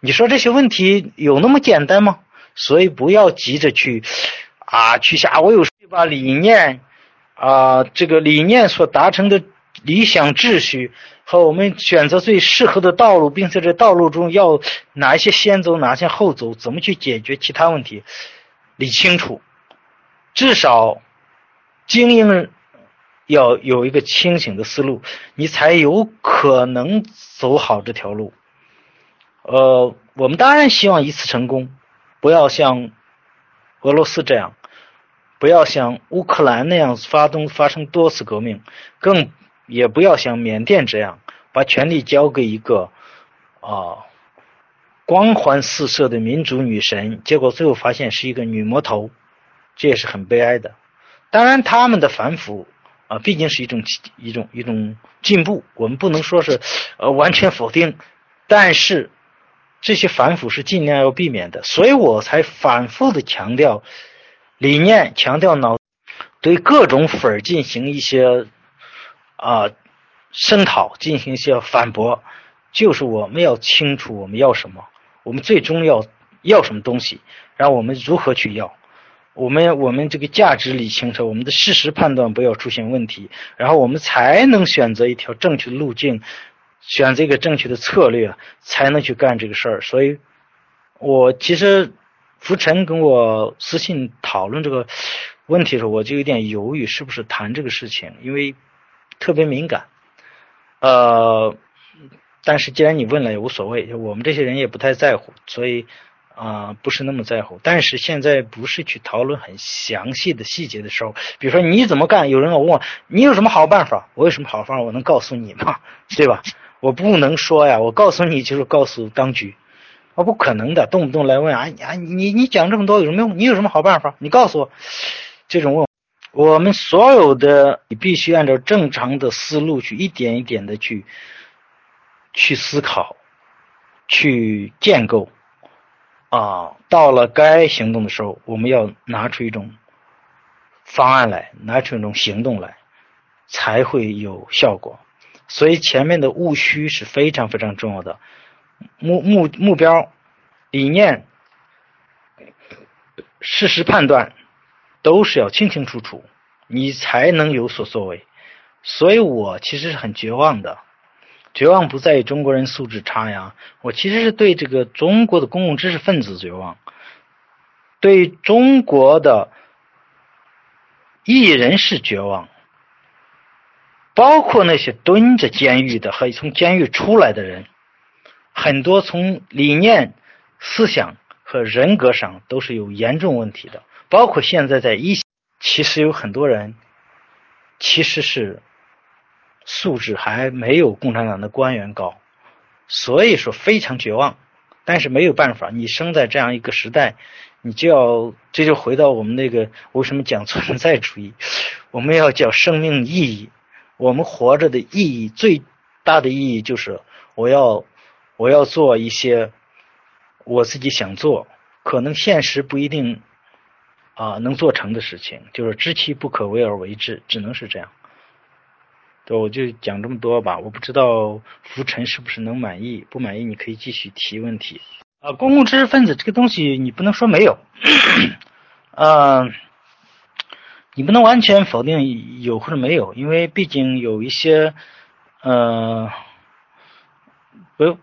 你说这些问题有那么简单吗？所以不要急着去啊去想，我有把理念啊这个理念所达成的理想秩序和我们选择最适合的道路，并在这道路中要哪一些先走，哪些后走，怎么去解决其他问题，理清楚，至少精英。要有一个清醒的思路，你才有可能走好这条路。呃，我们当然希望一次成功，不要像俄罗斯这样，不要像乌克兰那样发动发生多次革命，更也不要像缅甸这样把权力交给一个啊光环四射的民主女神，结果最后发现是一个女魔头，这也是很悲哀的。当然，他们的反腐啊，毕竟是一种一种一种进步，我们不能说是呃完全否定，但是。这些反腐是尽量要避免的，所以我才反复的强调理念，强调脑对各种粉进行一些啊声讨，进行一些反驳，就是我们要清楚我们要什么，我们最终要要什么东西，然后我们如何去要，我们我们这个价值理清楚，我们的事实判断不要出现问题，然后我们才能选择一条正确的路径。选择一个正确的策略，才能去干这个事儿。所以，我其实浮尘跟我私信讨论这个问题的时候，我就有点犹豫，是不是谈这个事情，因为特别敏感。呃，但是既然你问了，也无所谓。我们这些人也不太在乎，所以啊，不是那么在乎。但是现在不是去讨论很详细的细节的时候，比如说你怎么干，有人问我你有什么好办法，我有什么好方法，我能告诉你吗？对吧？我不能说呀，我告诉你就是告诉当局，我不可能的，动不动来问啊啊你你讲这么多有什么用？你有什么好办法？你告诉我，这种问，我们所有的你必须按照正常的思路去一点一点的去去思考，去建构，啊，到了该行动的时候，我们要拿出一种方案来，拿出一种行动来，才会有效果。所以前面的务虚是非常非常重要的，目目目标、理念、事实判断都是要清清楚楚，你才能有所作为。所以我其实是很绝望的，绝望不在于中国人素质差呀，我其实是对这个中国的公共知识分子绝望，对中国的艺人是绝望。包括那些蹲着监狱的和从监狱出来的人，很多从理念、思想和人格上都是有严重问题的。包括现在在一，其实有很多人其实是素质还没有共产党的官员高，所以说非常绝望。但是没有办法，你生在这样一个时代，你就要这就回到我们那个为什么讲存在主义，我们要讲生命意义。我们活着的意义最大的意义就是，我要我要做一些我自己想做，可能现实不一定啊能做成的事情，就是知其不可为而为之，只能是这样。对，我就讲这么多吧。我不知道浮尘是不是能满意，不满意你可以继续提问题。啊，公共知识分子这个东西你不能说没有，嗯。你不能完全否定有或者没有，因为毕竟有一些，呃，不，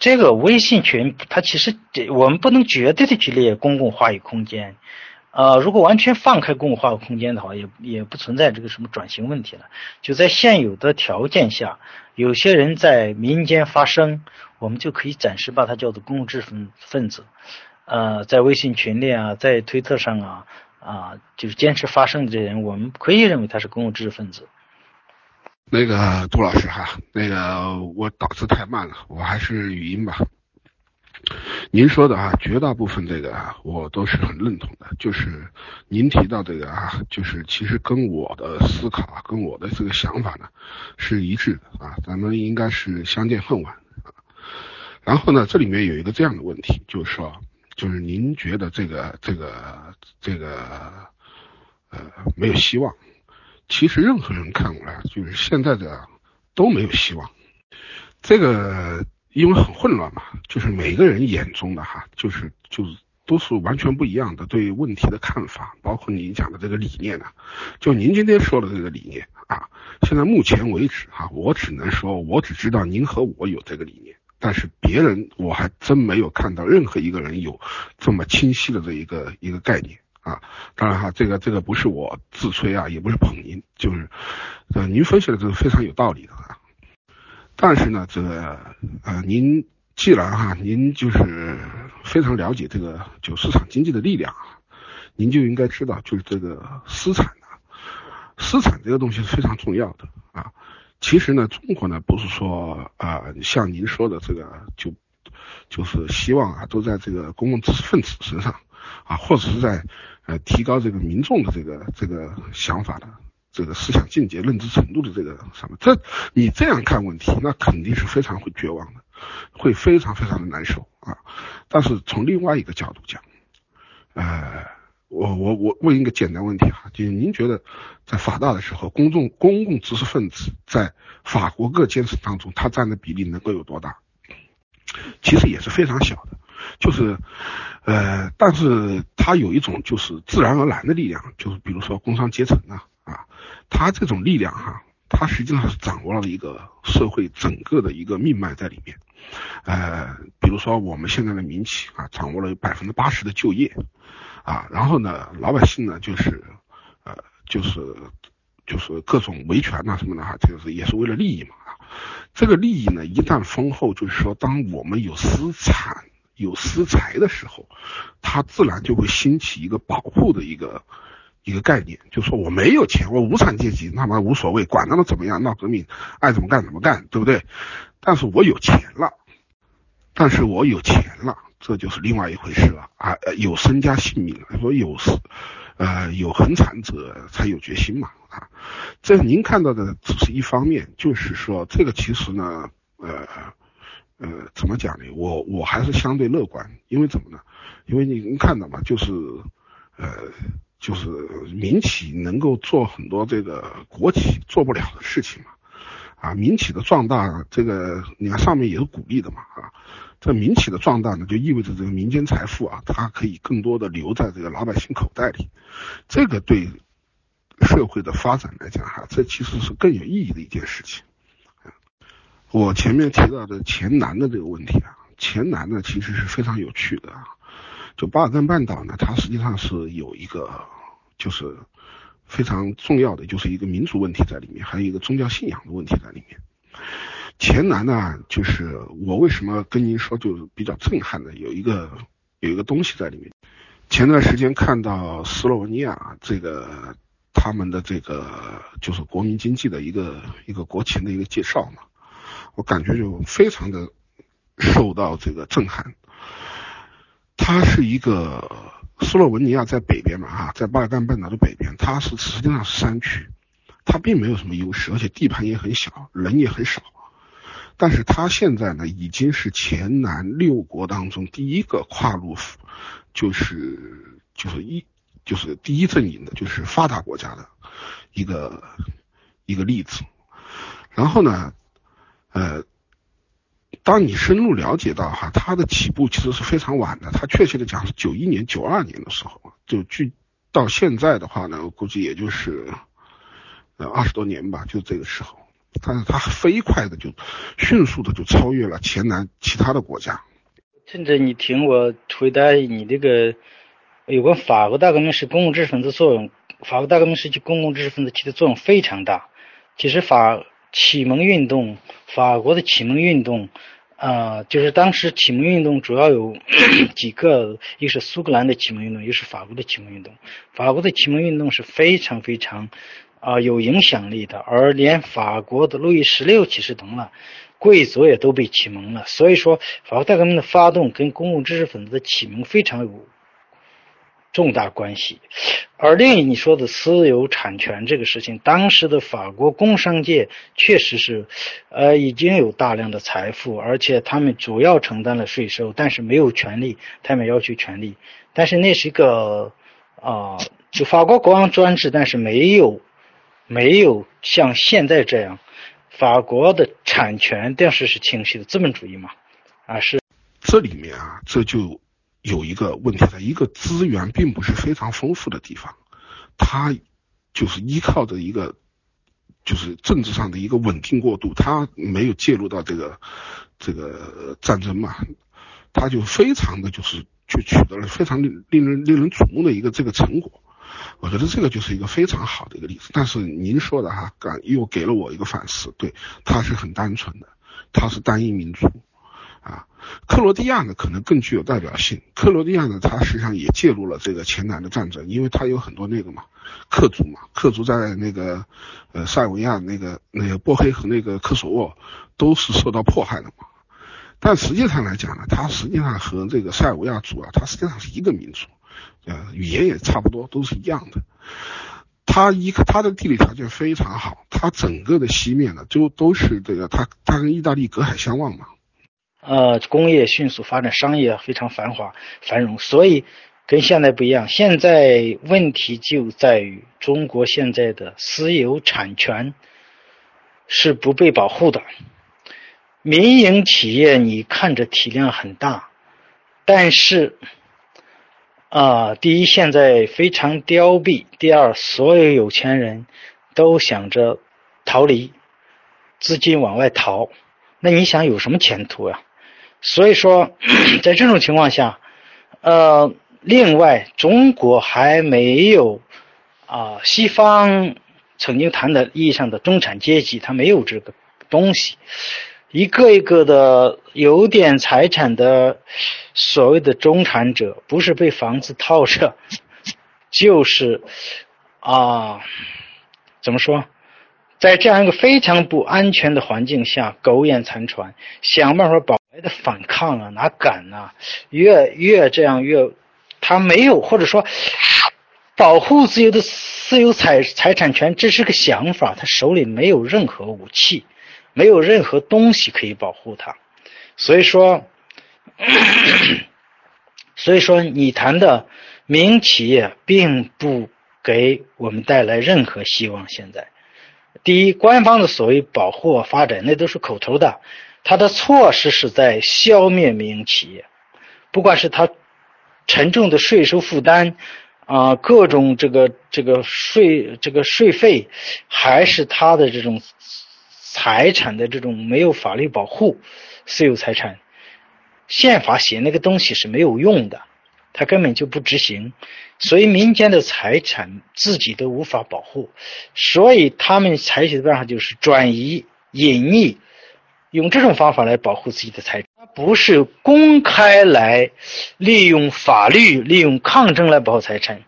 这个微信群它其实我们不能绝对的去列公共话语空间，呃，如果完全放开公共话空间的话，也也不存在这个什么转型问题了。就在现有的条件下，有些人在民间发声，我们就可以暂时把它叫做公共知识分分子，呃，在微信群里啊，在推特上啊。啊，就是坚持发声的这人，我们可以认为他是公共知识分子。那个杜老师哈，那个我打字太慢了，我还是语音吧。您说的啊，绝大部分这个啊，我都是很认同的。就是您提到这个啊，就是其实跟我的思考啊，跟我的这个想法呢是一致的啊，咱们应该是相见恨晚啊。然后呢，这里面有一个这样的问题，就是说。就是您觉得这个这个这个呃没有希望，其实任何人看过来就是现在的都没有希望。这个因为很混乱嘛，就是每个人眼中的哈，就是就是都是完全不一样的对问题的看法，包括您讲的这个理念呢。就您今天说的这个理念啊，现在目前为止哈，我只能说，我只知道您和我有这个理念。但是别人我还真没有看到任何一个人有这么清晰的这一个一个概念啊。当然哈，这个这个不是我自吹啊，也不是捧您，就是呃您分析的这个非常有道理的啊。但是呢，这个呃您既然哈您就是非常了解这个就市场经济的力量啊，您就应该知道就是这个私产啊，私产这个东西是非常重要的啊。其实呢，中国呢不是说啊像您说的这个就。就是希望啊，都在这个公共知识分子身上啊，或者是在呃提高这个民众的这个这个想法的这个思想境界、认知程度的这个什么？这你这样看问题，那肯定是非常会绝望的，会非常非常的难受啊。但是从另外一个角度讲，呃，我我我问一个简单问题哈，就是您觉得在法大的时候，公众公共知识分子在法国各阶层当中，他占的比例能够有多大？其实也是非常小的，就是，呃，但是它有一种就是自然而然的力量，就是比如说工商阶层啊，他，这种力量哈，它实际上是掌握了一个社会整个的一个命脉在里面，呃，比如说我们现在的民企啊，掌握了百分之八十的就业，啊，然后呢，老百姓呢就是，呃，就是。就是各种维权呐什么的哈，就是也是为了利益嘛啊。这个利益呢，一旦丰厚，就是说，当我们有私产、有私财的时候，它自然就会兴起一个保护的一个一个概念，就说我没有钱，我无产阶级，那么无所谓，管他们怎么样闹革命，爱怎么干怎么干，对不对？但是我有钱了，但是我有钱了，这就是另外一回事了啊，有身家性命，说有。呃，有恒产者才有决心嘛啊，这您看到的只是一方面，就是说这个其实呢，呃呃，怎么讲呢？我我还是相对乐观，因为怎么呢？因为您看到嘛，就是呃，就是民企能够做很多这个国企做不了的事情嘛，啊，民企的壮大，这个你看上面也是鼓励的嘛啊。这民企的壮大呢，就意味着这个民间财富啊，它可以更多的留在这个老百姓口袋里，这个对社会的发展来讲哈，这其实是更有意义的一件事情。我前面提到的黔南的这个问题啊，黔南呢其实是非常有趣的啊，就巴尔干半岛呢，它实际上是有一个就是非常重要的，就是一个民族问题在里面，还有一个宗教信仰的问题在里面。黔南呢，就是我为什么跟您说，就比较震撼的，有一个有一个东西在里面。前段时间看到斯洛文尼亚这个他们的这个就是国民经济的一个一个国情的一个介绍嘛，我感觉就非常的受到这个震撼。它是一个斯洛文尼亚在北边嘛，哈，在巴尔干半岛的北边，它是实际上是山区，它并没有什么优势，而且地盘也很小，人也很少。但是他现在呢，已经是黔南六国当中第一个跨入，就是就是一就是第一阵营的，就是发达国家的一个一个例子。然后呢，呃，当你深入了解到哈，它的起步其实是非常晚的，它确切的讲是九一年、九二年的时候，就距到现在的话呢，我估计也就是呃二十多年吧，就这个时候。但是它飞快的就迅速的就超越了前南其他的国家。趁着你听我回答你这个有关法国大革命时公共知识分子作用，法国大革命时期公共知识分子起的作用非常大。其实法启蒙运动，法国的启蒙运动，啊，就是当时启蒙运动主要有 几个，一个是苏格兰的启蒙运动，一个是法国的启蒙运动。法国的启蒙运动是非常非常。啊，有影响力的，而连法国的路易十六其实同了，贵族也都被启蒙了。所以说，法国大革命的发动跟公共知识分子的启蒙非常有重大关系。而另你说的私有产权这个事情，当时的法国工商界确实是，呃，已经有大量的财富，而且他们主要承担了税收，但是没有权利，他们要求权利。但是那是一个啊，就法国国王专制，但是没有。没有像现在这样，法国的产权定势是清晰的资本主义嘛？啊，是这里面啊，这就有一个问题了，一个资源并不是非常丰富的地方，它就是依靠着一个就是政治上的一个稳定过渡，它没有介入到这个这个战争嘛，它就非常的就是就取得了非常令令人令人瞩目的一个这个成果。我觉得这个就是一个非常好的一个例子。但是您说的哈，感又给了我一个反思，对，它是很单纯的，它是单一民族。克罗地亚呢可能更具有代表性。克罗地亚呢，它实际上也介入了这个前南的战争，因为它有很多那个嘛，克族嘛，克族在那个呃塞尔维亚那个那个波黑和那个科索沃都是受到迫害的嘛。但实际上来讲呢，它实际上和这个塞尔维亚族啊，它实际上是一个民族，呃，语言也差不多，都是一样的。它一个它的地理条件非常好，它整个的西面呢就都是这个，它它跟意大利隔海相望嘛。呃，工业迅速发展，商业非常繁华繁荣，所以跟现在不一样。现在问题就在于中国现在的私有产权是不被保护的。民营企业你看着体量很大，但是啊，第一现在非常凋敝，第二所有有钱人都想着逃离，资金往外逃，那你想有什么前途呀？所以说，在这种情况下，呃，另外，中国还没有啊，西方曾经谈的意义上的中产阶级，他没有这个东西。一个一个的有点财产的所谓的中产者，不是被房子套着，就是啊，怎么说？在这样一个非常不安全的环境下苟延残喘，想办法保来的反抗啊，哪敢呢？越越这样越，他没有或者说保护自由的私有财财产权，这是个想法，他手里没有任何武器，没有任何东西可以保护他，所以说，所以说你谈的民营企业并不给我们带来任何希望，现在。第一，官方的所谓保护发展，那都是口头的，他的措施是在消灭民营企业，不管是他沉重的税收负担啊，各种这个这个税这个税费，还是他的这种财产的这种没有法律保护，私有财产，宪法写那个东西是没有用的。他根本就不执行，所以民间的财产自己都无法保护，所以他们采取的办法就是转移、隐匿，用这种方法来保护自己的财产。不是公开来利用法律、利用抗争来保护财产。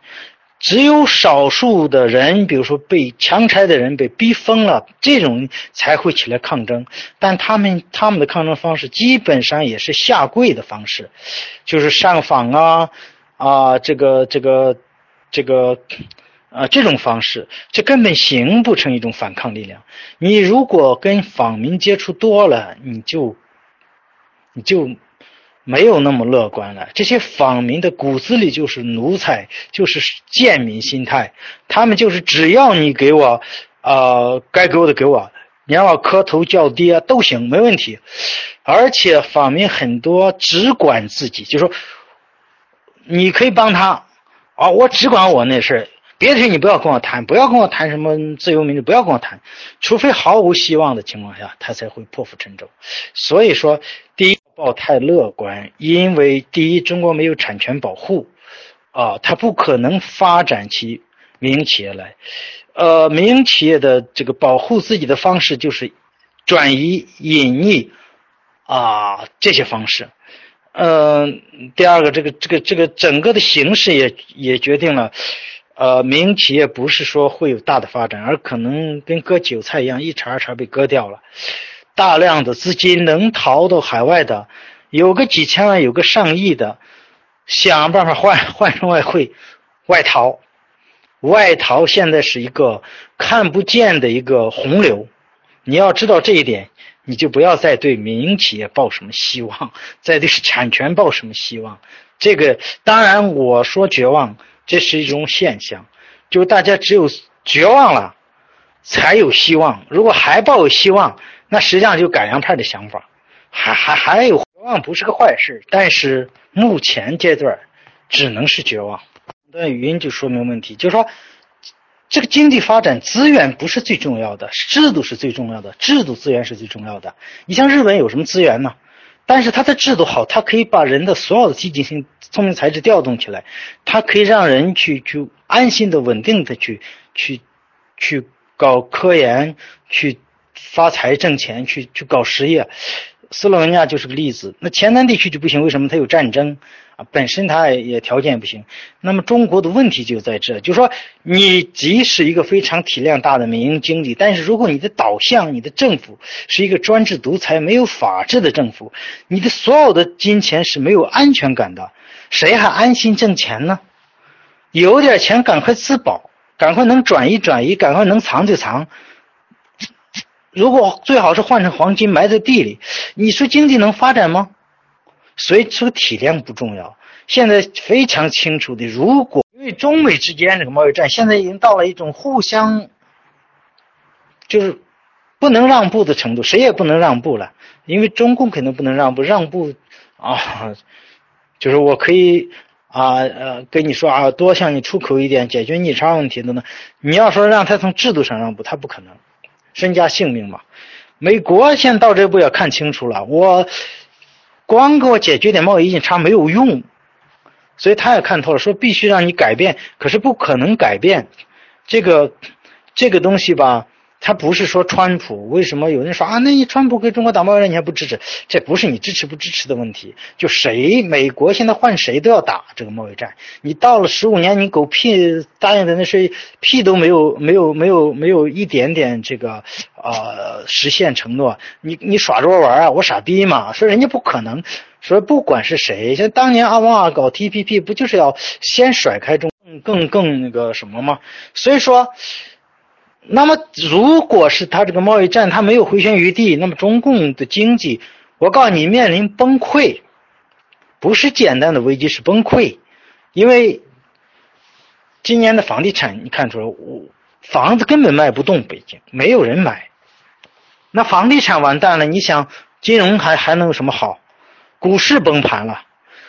只有少数的人，比如说被强拆的人被逼疯了，这种才会起来抗争。但他们他们的抗争方式基本上也是下跪的方式，就是上访啊啊，这个这个这个啊这种方式，这根本形不成一种反抗力量。你如果跟访民接触多了，你就你就。没有那么乐观了。这些访民的骨子里就是奴才，就是贱民心态。他们就是只要你给我，呃，该给我的给我，你让我磕头叫爹都行，没问题。而且访民很多只管自己，就说你可以帮他，啊，我只管我那事儿。别的事你不要跟我谈，不要跟我谈什么自由民主，不要跟我谈，除非毫无希望的情况下，他才会破釜沉舟。所以说，第一抱太乐观，因为第一，中国没有产权保护，啊，它不可能发展起民营企业来。呃，民营企业的这个保护自己的方式就是转移、隐匿啊这些方式。嗯，第二个，这个这个这个整个的形势也也决定了。呃，民营企业不是说会有大的发展，而可能跟割韭菜一样，一茬一茬被割掉了。大量的资金能逃到海外的，有个几千万，有个上亿的，想办法换 换成外汇，外逃。外逃现在是一个看不见的一个洪流，你要知道这一点，你就不要再对民营企业抱什么希望，再对产权抱什么希望。这个当然我说绝望。这是一种现象，就是大家只有绝望了，才有希望。如果还抱有希望，那实际上就改良派的想法，还还还有绝望不是个坏事。但是目前阶段只能是绝望。段语音就说明问题，就是说这个经济发展资源不是最重要的，制度是最重要的，制度资源是最重要的。你像日本有什么资源呢？但是它的制度好，它可以把人的所有的积极性、聪明才智调动起来，它可以让人去去安心的、稳定的去去去搞科研、去发财挣钱、去去搞实业。斯洛文尼亚就是个例子。那前南地区就不行，为什么？它有战争啊，本身它也条件不行。那么中国的问题就在这，就说你即使一个非常体量大的民营经济，但是如果你的导向、你的政府是一个专制独裁、没有法治的政府，你的所有的金钱是没有安全感的，谁还安心挣钱呢？有点钱赶快自保，赶快能转移转移，赶快能藏就藏。如果最好是换成黄金埋在地里，你说经济能发展吗？所以这个体量不重要。现在非常清楚的，如果因为中美之间这个贸易战现在已经到了一种互相就是不能让步的程度，谁也不能让步了。因为中共肯定不能让步，让步啊，就是我可以啊呃跟你说啊，多向你出口一点，解决逆差问题的呢。你要说让他从制度上让步，他不可能。身家性命嘛，美国现在到这步也看清楚了，我光给我解决点贸易逆差没有用，所以他也看透了，说必须让你改变，可是不可能改变，这个这个东西吧。他不是说川普，为什么有人说啊？那你川普给中国打贸易战，你还不支持？这不是你支持不支持的问题，就谁美国现在换谁都要打这个贸易战。你到了十五年，你狗屁答应的那是屁都没有，没有，没有，没有一点点这个呃实现承诺。你你耍着我玩啊？我傻逼嘛？说人家不可能，说不管是谁，像当年奥巴马搞 TPP，不就是要先甩开中更更那个什么吗？所以说。那么，如果是他这个贸易战，他没有回旋余地，那么中共的经济，我告诉你，面临崩溃，不是简单的危机，是崩溃。因为今年的房地产，你看出来，我房子根本卖不动，北京没有人买。那房地产完蛋了，你想金融还还能有什么好？股市崩盘了。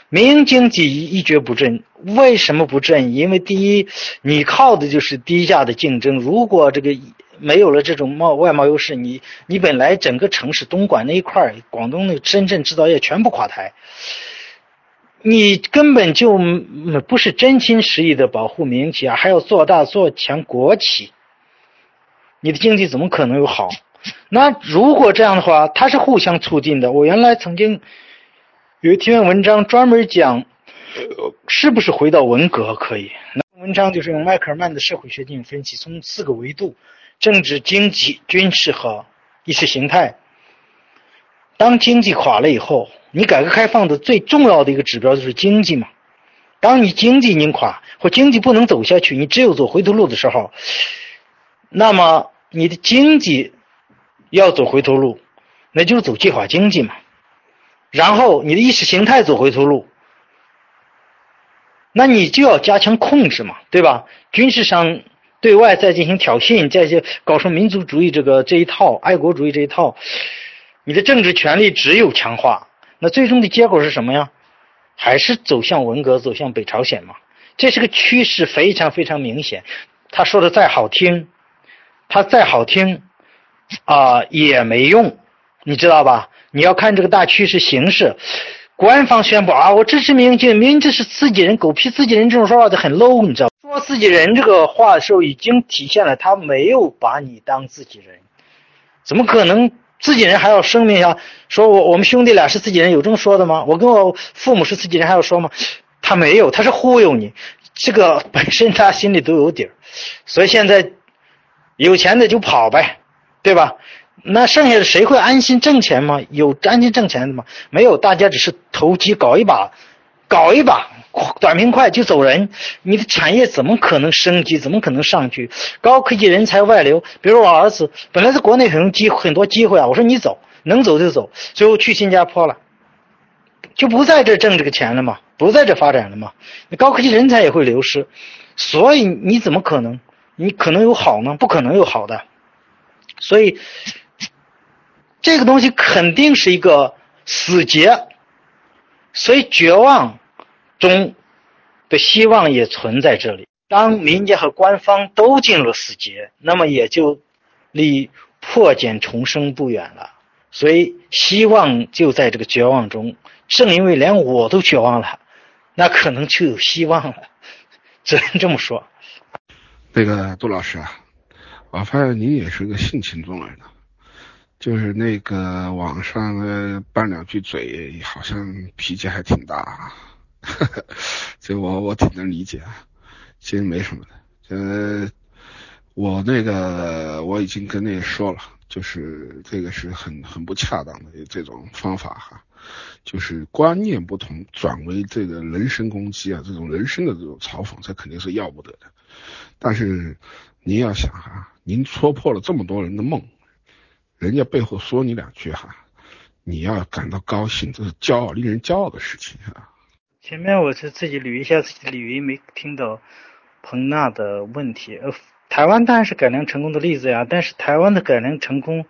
民营经济一蹶不振，为什么不振？因为第一，你靠的就是低价的竞争。如果这个没有了这种贸外贸优势，你你本来整个城市东莞那一块广东那个深圳制造业全部垮台，你根本就不是真心实意的保护民营企业，还要做大做强国企，你的经济怎么可能有好？那如果这样的话，它是互相促进的。我原来曾经。有一篇文章专门讲，是不是回到文革可以？那文章就是用迈克尔曼的社会学进行分析，从四个维度：政治、经济、军事和意识形态。当经济垮了以后，你改革开放的最重要的一个指标就是经济嘛。当你经济拧垮或经济不能走下去，你只有走回头路的时候，那么你的经济要走回头路，那就是走计划经济嘛。然后你的意识形态走回头路，那你就要加强控制嘛，对吧？军事上对外再进行挑衅，再去搞出民族主义这个这一套、爱国主义这一套，你的政治权力只有强化，那最终的结果是什么呀？还是走向文革，走向北朝鲜嘛？这是个趋势，非常非常明显。他说的再好听，他再好听啊也没用，你知道吧？你要看这个大趋势形势，官方宣布啊，我支持民营经济，民营这是自己人，狗屁自己人这种说法就很 low，你知道吗？说自己人这个话的时候，已经体现了他没有把你当自己人，怎么可能自己人还要声明一下，说我我们兄弟俩是自己人，有这么说的吗？我跟我父母是自己人还要说吗？他没有，他是忽悠你，这个本身他心里都有底儿，所以现在有钱的就跑呗，对吧？那剩下的谁会安心挣钱吗？有安心挣钱的吗？没有，大家只是投机搞一把，搞一把，短平快就走人。你的产业怎么可能升级？怎么可能上去？高科技人才外流，比如我儿子本来在国内很机很多机会啊，我说你走，能走就走，最后去新加坡了，就不在这挣这个钱了嘛，不在这发展了嘛。高科技人才也会流失，所以你怎么可能？你可能有好吗？不可能有好的，所以。这个东西肯定是一个死结，所以绝望中的希望也存在这里。当民间和官方都进入死结，那么也就离破茧重生不远了。所以希望就在这个绝望中。正因为连我都绝望了，那可能就有希望了，只能这么说。那个杜老师啊，我发现您也是个性情中人的，就是那个网上拌两句嘴，好像脾气还挺大，这我我挺能理解啊。其实没什么的，呃，我那个我已经跟那个说了，就是这个是很很不恰当的这种方法哈。就是观念不同，转为这个人身攻击啊，这种人身的这种嘲讽，这肯定是要不得的。但是您要想哈，您戳破了这么多人的梦，人家背后说你两句哈，你要感到高兴，这是骄傲，令人骄傲的事情啊。前面我是自己捋一下自己的捋音，没听到彭娜的问题。呃，台湾当然是改良成功的例子呀，但是台湾的改良成功，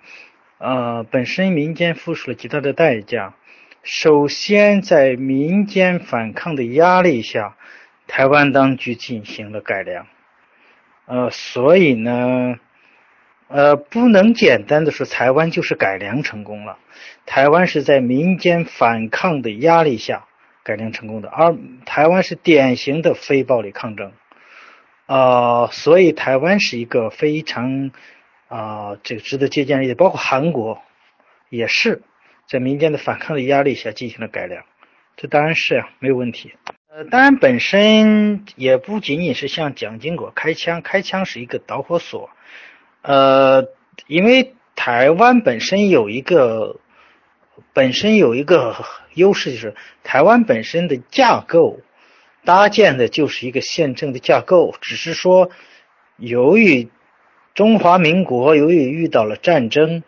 呃，本身民间付出了极大的代价。首先，在民间反抗的压力下，台湾当局进行了改良。呃，所以呢，呃，不能简单的说台湾就是改良成功了。台湾是在民间反抗的压力下改良成功的，而台湾是典型的非暴力抗争。啊，所以台湾是一个非常啊，这个值得借鉴的例子，包括韩国也是。在民间的反抗的压力下进行了改良，这当然是啊，没有问题。呃，当然本身也不仅仅是向蒋经国开枪，开枪是一个导火索。呃，因为台湾本身有一个本身有一个优势，就是台湾本身的架构搭建的就是一个宪政的架构，只是说由于中华民国由于遇到了战争。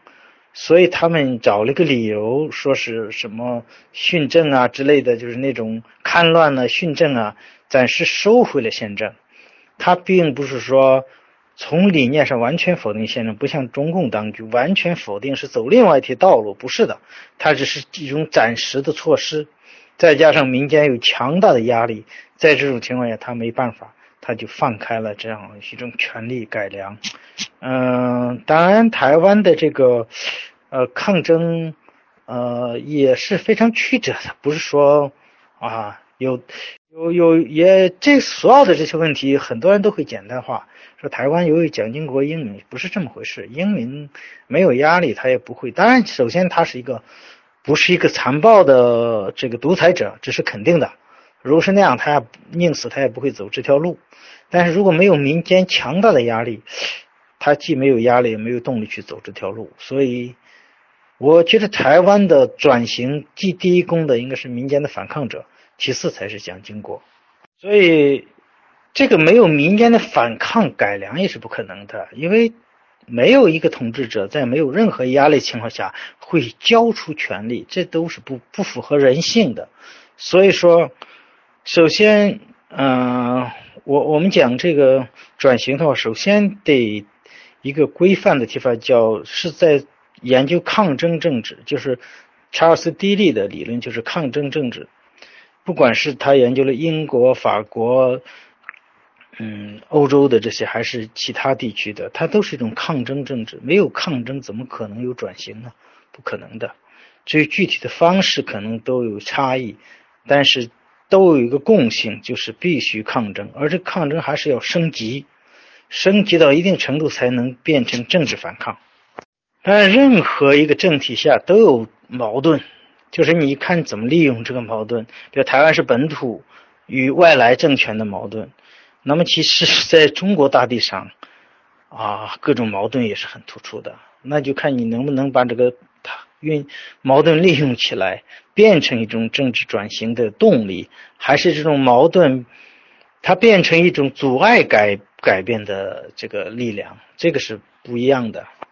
所以他们找了个理由，说是什么训政啊之类的，就是那种戡乱啊、训政啊，暂时收回了宪政。他并不是说从理念上完全否定宪政，不像中共当局完全否定，是走另外一条道路，不是的。它只是一种暂时的措施，再加上民间有强大的压力，在这种情况下，他没办法。他就放开了这样一种权力改良，嗯，当然台湾的这个呃抗争呃也是非常曲折的，不是说啊有有有也这所有的这些问题，很多人都会简单化，说台湾由于蒋经国英明，不是这么回事，英明没有压力，他也不会。当然，首先他是一个不是一个残暴的这个独裁者，这是肯定的。如果是那样，他宁死他也不会走这条路。但是如果没有民间强大的压力，他既没有压力，也没有动力去走这条路。所以，我觉得台湾的转型，继第一功的应该是民间的反抗者，其次才是蒋经国。所以，这个没有民间的反抗改良也是不可能的，因为没有一个统治者在没有任何压力情况下会交出权力，这都是不不符合人性的。所以说。首先，嗯，我我们讲这个转型的话，首先得一个规范的提法，叫是在研究抗争政治，就是查尔斯·迪利的理论，就是抗争政治。不管是他研究了英国、法国，嗯，欧洲的这些，还是其他地区的，它都是一种抗争政治。没有抗争，怎么可能有转型呢？不可能的。至于具体的方式，可能都有差异，但是。都有一个共性，就是必须抗争，而这抗争还是要升级，升级到一定程度才能变成政治反抗。但任何一个政体下都有矛盾，就是你看怎么利用这个矛盾。比如台湾是本土与外来政权的矛盾，那么其实在中国大地上，啊，各种矛盾也是很突出的。那就看你能不能把这个。运矛盾利用起来，变成一种政治转型的动力，还是这种矛盾，它变成一种阻碍改改变的这个力量，这个是不一样的。